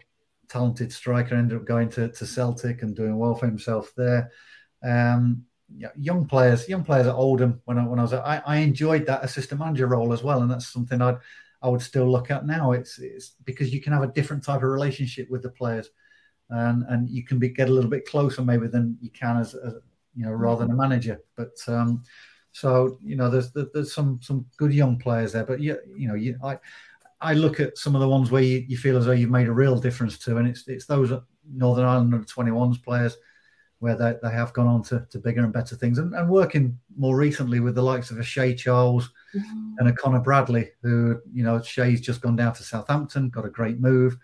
Speaker 3: talented striker, ended up going to, to Celtic and doing well for himself there. Um, yeah, young players, young players at Oldham. When I when I was, at, I, I enjoyed that assistant manager role as well, and that's something I'd I would still look at now. It's it's because you can have a different type of relationship with the players, and and you can be get a little bit closer maybe than you can as, as you know rather than a manager. But um, so you know, there's there's some some good young players there, but you you know, you I I look at some of the ones where you, you feel as though you've made a real difference to, and it's it's those Northern Ireland under 21s players where they, they have gone on to, to bigger and better things and, and working more recently with the likes of a Shea Charles mm-hmm. and a Conor Bradley, who, you know, Shea's just gone down to Southampton, got a great move.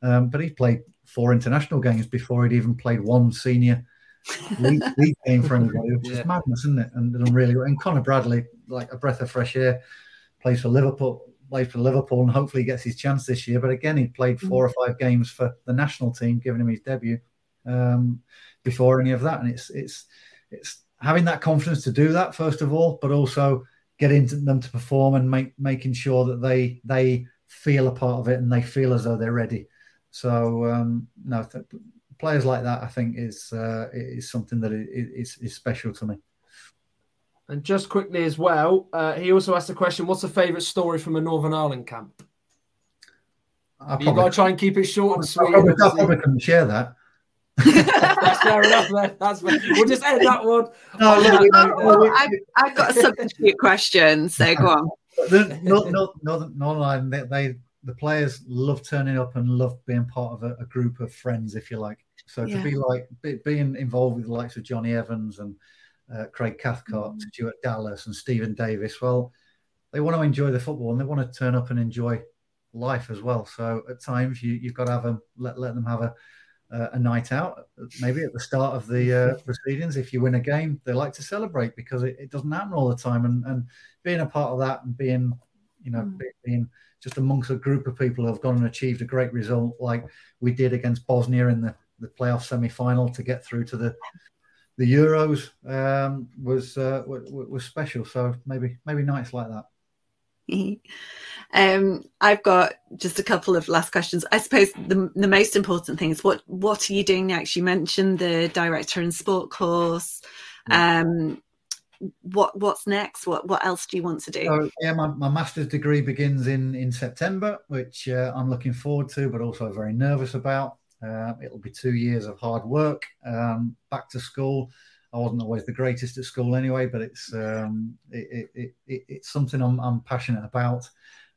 Speaker 3: Um, but he played four international games before he'd even played one senior league, league game for anybody, which yeah. is madness, isn't it? And, and really, and Conor Bradley, like a breath of fresh air, plays for Liverpool played for Liverpool and hopefully gets his chance this year. But again, he played mm. four or five games for the national team, giving him his debut um, before any of that. And it's it's it's having that confidence to do that first of all, but also getting them to perform and make making sure that they they feel a part of it and they feel as though they're ready. So um, no, th- players like that, I think, is uh, is something that is, is special to me.
Speaker 1: And just quickly as well, uh, he also asked the question: What's a favourite story from a Northern Ireland camp? You've got to try and keep it short and sweet. I
Speaker 3: probably, couldn't share that.
Speaker 1: That's fair enough. Then. That's fair. we'll just end that one.
Speaker 2: No, no, no, no I've, I've, got a substitute question, so go on.
Speaker 3: no, no, no, no, they, they, the players love turning up and love being part of a, a group of friends, if you like. So yeah. to be like be, being involved with the likes of Jonny Evans and uh, Craig Cathcart, mm. Stuart Dallas, and Steven Davis. Well, they want to enjoy the football and they want to turn up and enjoy life as well. So at times you, you've got to have them let, let them have a uh, a night out, maybe at the start of the uh, proceedings. If you win a game, they like to celebrate because it, it, doesn't happen all the time. And, and being a part of that and being, you know, mm. being just amongst a group of people who have gone and achieved a great result, like we did against Bosnia in the, the playoff semi final to get through to the the Euros um, was, uh, was was special. So maybe maybe nights like that.
Speaker 2: um, I've got just a couple of last questions. I suppose the the most important thing is what what are you doing next? You mentioned the director and sport course. Um, what what's next? What what else do you want to do?
Speaker 3: So, yeah, my, my master's degree begins in in September, which uh, I'm looking forward to, but also very nervous about. Uh, it'll be two years of hard work. Um, back to school. I wasn't always the greatest at school anyway, but it's um, it, it, it, it's something I'm, I'm passionate about.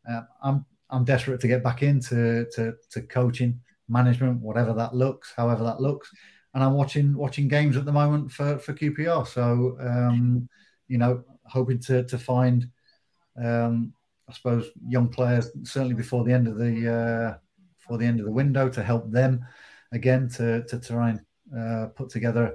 Speaker 3: Uh, I'm I'm desperate to get back into to, to coaching, management, whatever that looks, however that looks. And I'm watching watching games at the moment for for QPR. So um, you know, hoping to to find, um, I suppose, young players certainly before the end of the uh, before the end of the window to help them again to to try and uh, put together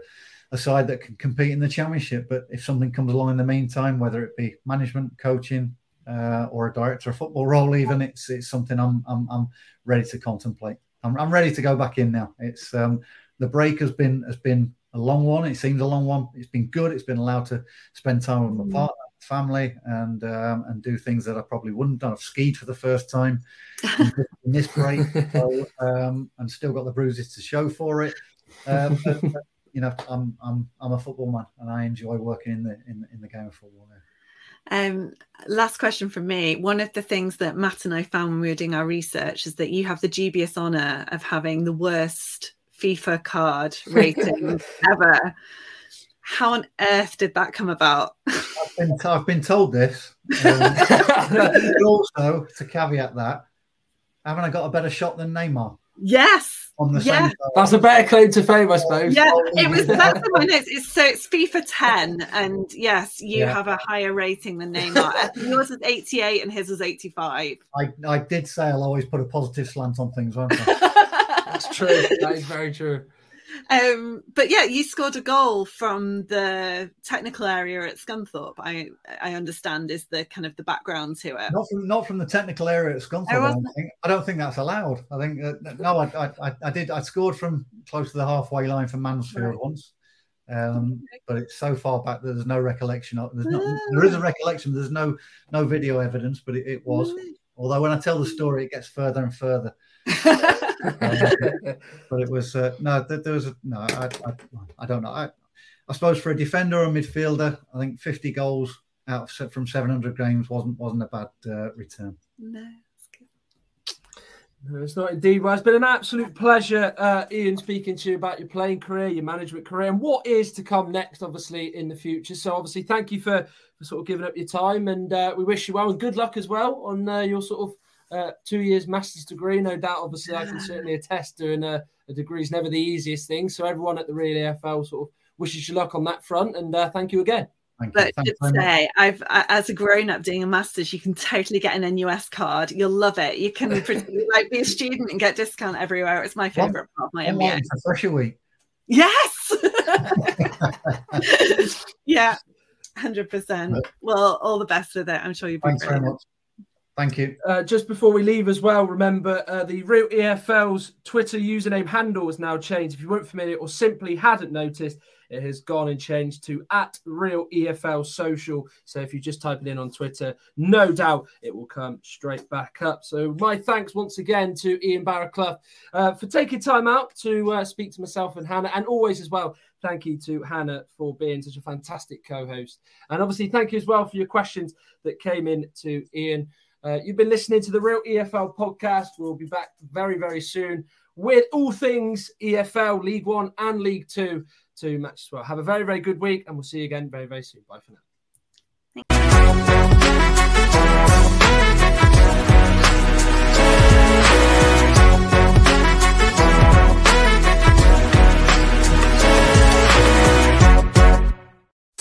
Speaker 3: a side that can compete in the championship. But if something comes along in the meantime, whether it be management, coaching, uh, or a director of football role, even it's it's something I'm I'm, I'm ready to contemplate. I'm, I'm ready to go back in now. It's um, the break has been has been a long one. It seems a long one. It's been good. It's been allowed to spend time with my mm. partner, family, and um, and do things that I probably wouldn't have done. I've skied for the first time in this break, so, um, and still got the bruises to show for it. Um, but, you know, I'm I'm I'm a football man, and I enjoy working in the in, in the game of football now.
Speaker 2: Um, last question from me. One of the things that Matt and I found when we were doing our research is that you have the dubious honour of having the worst FIFA card rating ever. How on earth did that come about?
Speaker 3: I've been, I've been told this. Um, also, to caveat that, haven't I got a better shot than Neymar?
Speaker 2: Yes.
Speaker 3: On the
Speaker 2: yeah.
Speaker 1: That's a better claim to fame, I suppose.
Speaker 2: Yeah, it was that's the one. It's, it's so it's FIFA 10, and yes, you yeah. have a higher rating than Neymar. Yours is 88 and his was 85.
Speaker 3: I, I did say I'll always put a positive slant on things, won't I?
Speaker 1: that's true. That is very true.
Speaker 2: Um, but yeah, you scored a goal from the technical area at Scunthorpe. I I understand is the kind of the background to it.
Speaker 3: Not from not from the technical area at Scunthorpe. I, don't think. I don't think that's allowed. I think uh, no, I, I I did. I scored from close to the halfway line for Mansfield right. once. Um, but it's so far back that there's no recollection of. There's not. There is a recollection. There's no no video evidence, but it, it was. Although when I tell the story, it gets further and further. but it was uh, no. There was a, no. I, I, I don't know. I, I suppose for a defender or a midfielder, I think 50 goals out of, from 700 games wasn't wasn't a bad uh, return.
Speaker 2: No.
Speaker 1: No, it's not indeed. Well, it's been an absolute pleasure, uh, Ian, speaking to you about your playing career, your management career, and what is to come next, obviously, in the future. So, obviously, thank you for, for sort of giving up your time, and uh, we wish you well and good luck as well on uh, your sort of uh, two years master's degree. No doubt, obviously, I can certainly attest doing a, a degree is never the easiest thing. So everyone at the Real EFL sort of wishes you luck on that front, and uh, thank you again.
Speaker 3: Thank
Speaker 2: but just say, I've as a grown up doing a master's, you can totally get an NUS card. You'll love it. You can like be a student and get discount everywhere. It's my favorite part of my MBA.
Speaker 3: Fresher week.
Speaker 2: Yes. yeah, hundred percent. Well, all the best with it. I'm sure you'll be.
Speaker 3: Thanks very much. Thank you.
Speaker 1: Uh, just before we leave as well, remember uh, the Real EFL's Twitter username handle has now changed. If you weren't familiar or simply hadn't noticed, it has gone and changed to at Real EFL Social. So if you just type it in on Twitter, no doubt it will come straight back up. So my thanks once again to Ian Baraclough uh, for taking time out to uh, speak to myself and Hannah, and always as well. Thank you to Hannah for being such a fantastic co-host, and obviously thank you as well for your questions that came in to Ian. Uh, you've been listening to the Real EFL podcast. We'll be back very, very soon with all things EFL, League One and League Two to match as well. Have a very, very good week, and we'll see you again very, very soon. Bye for now.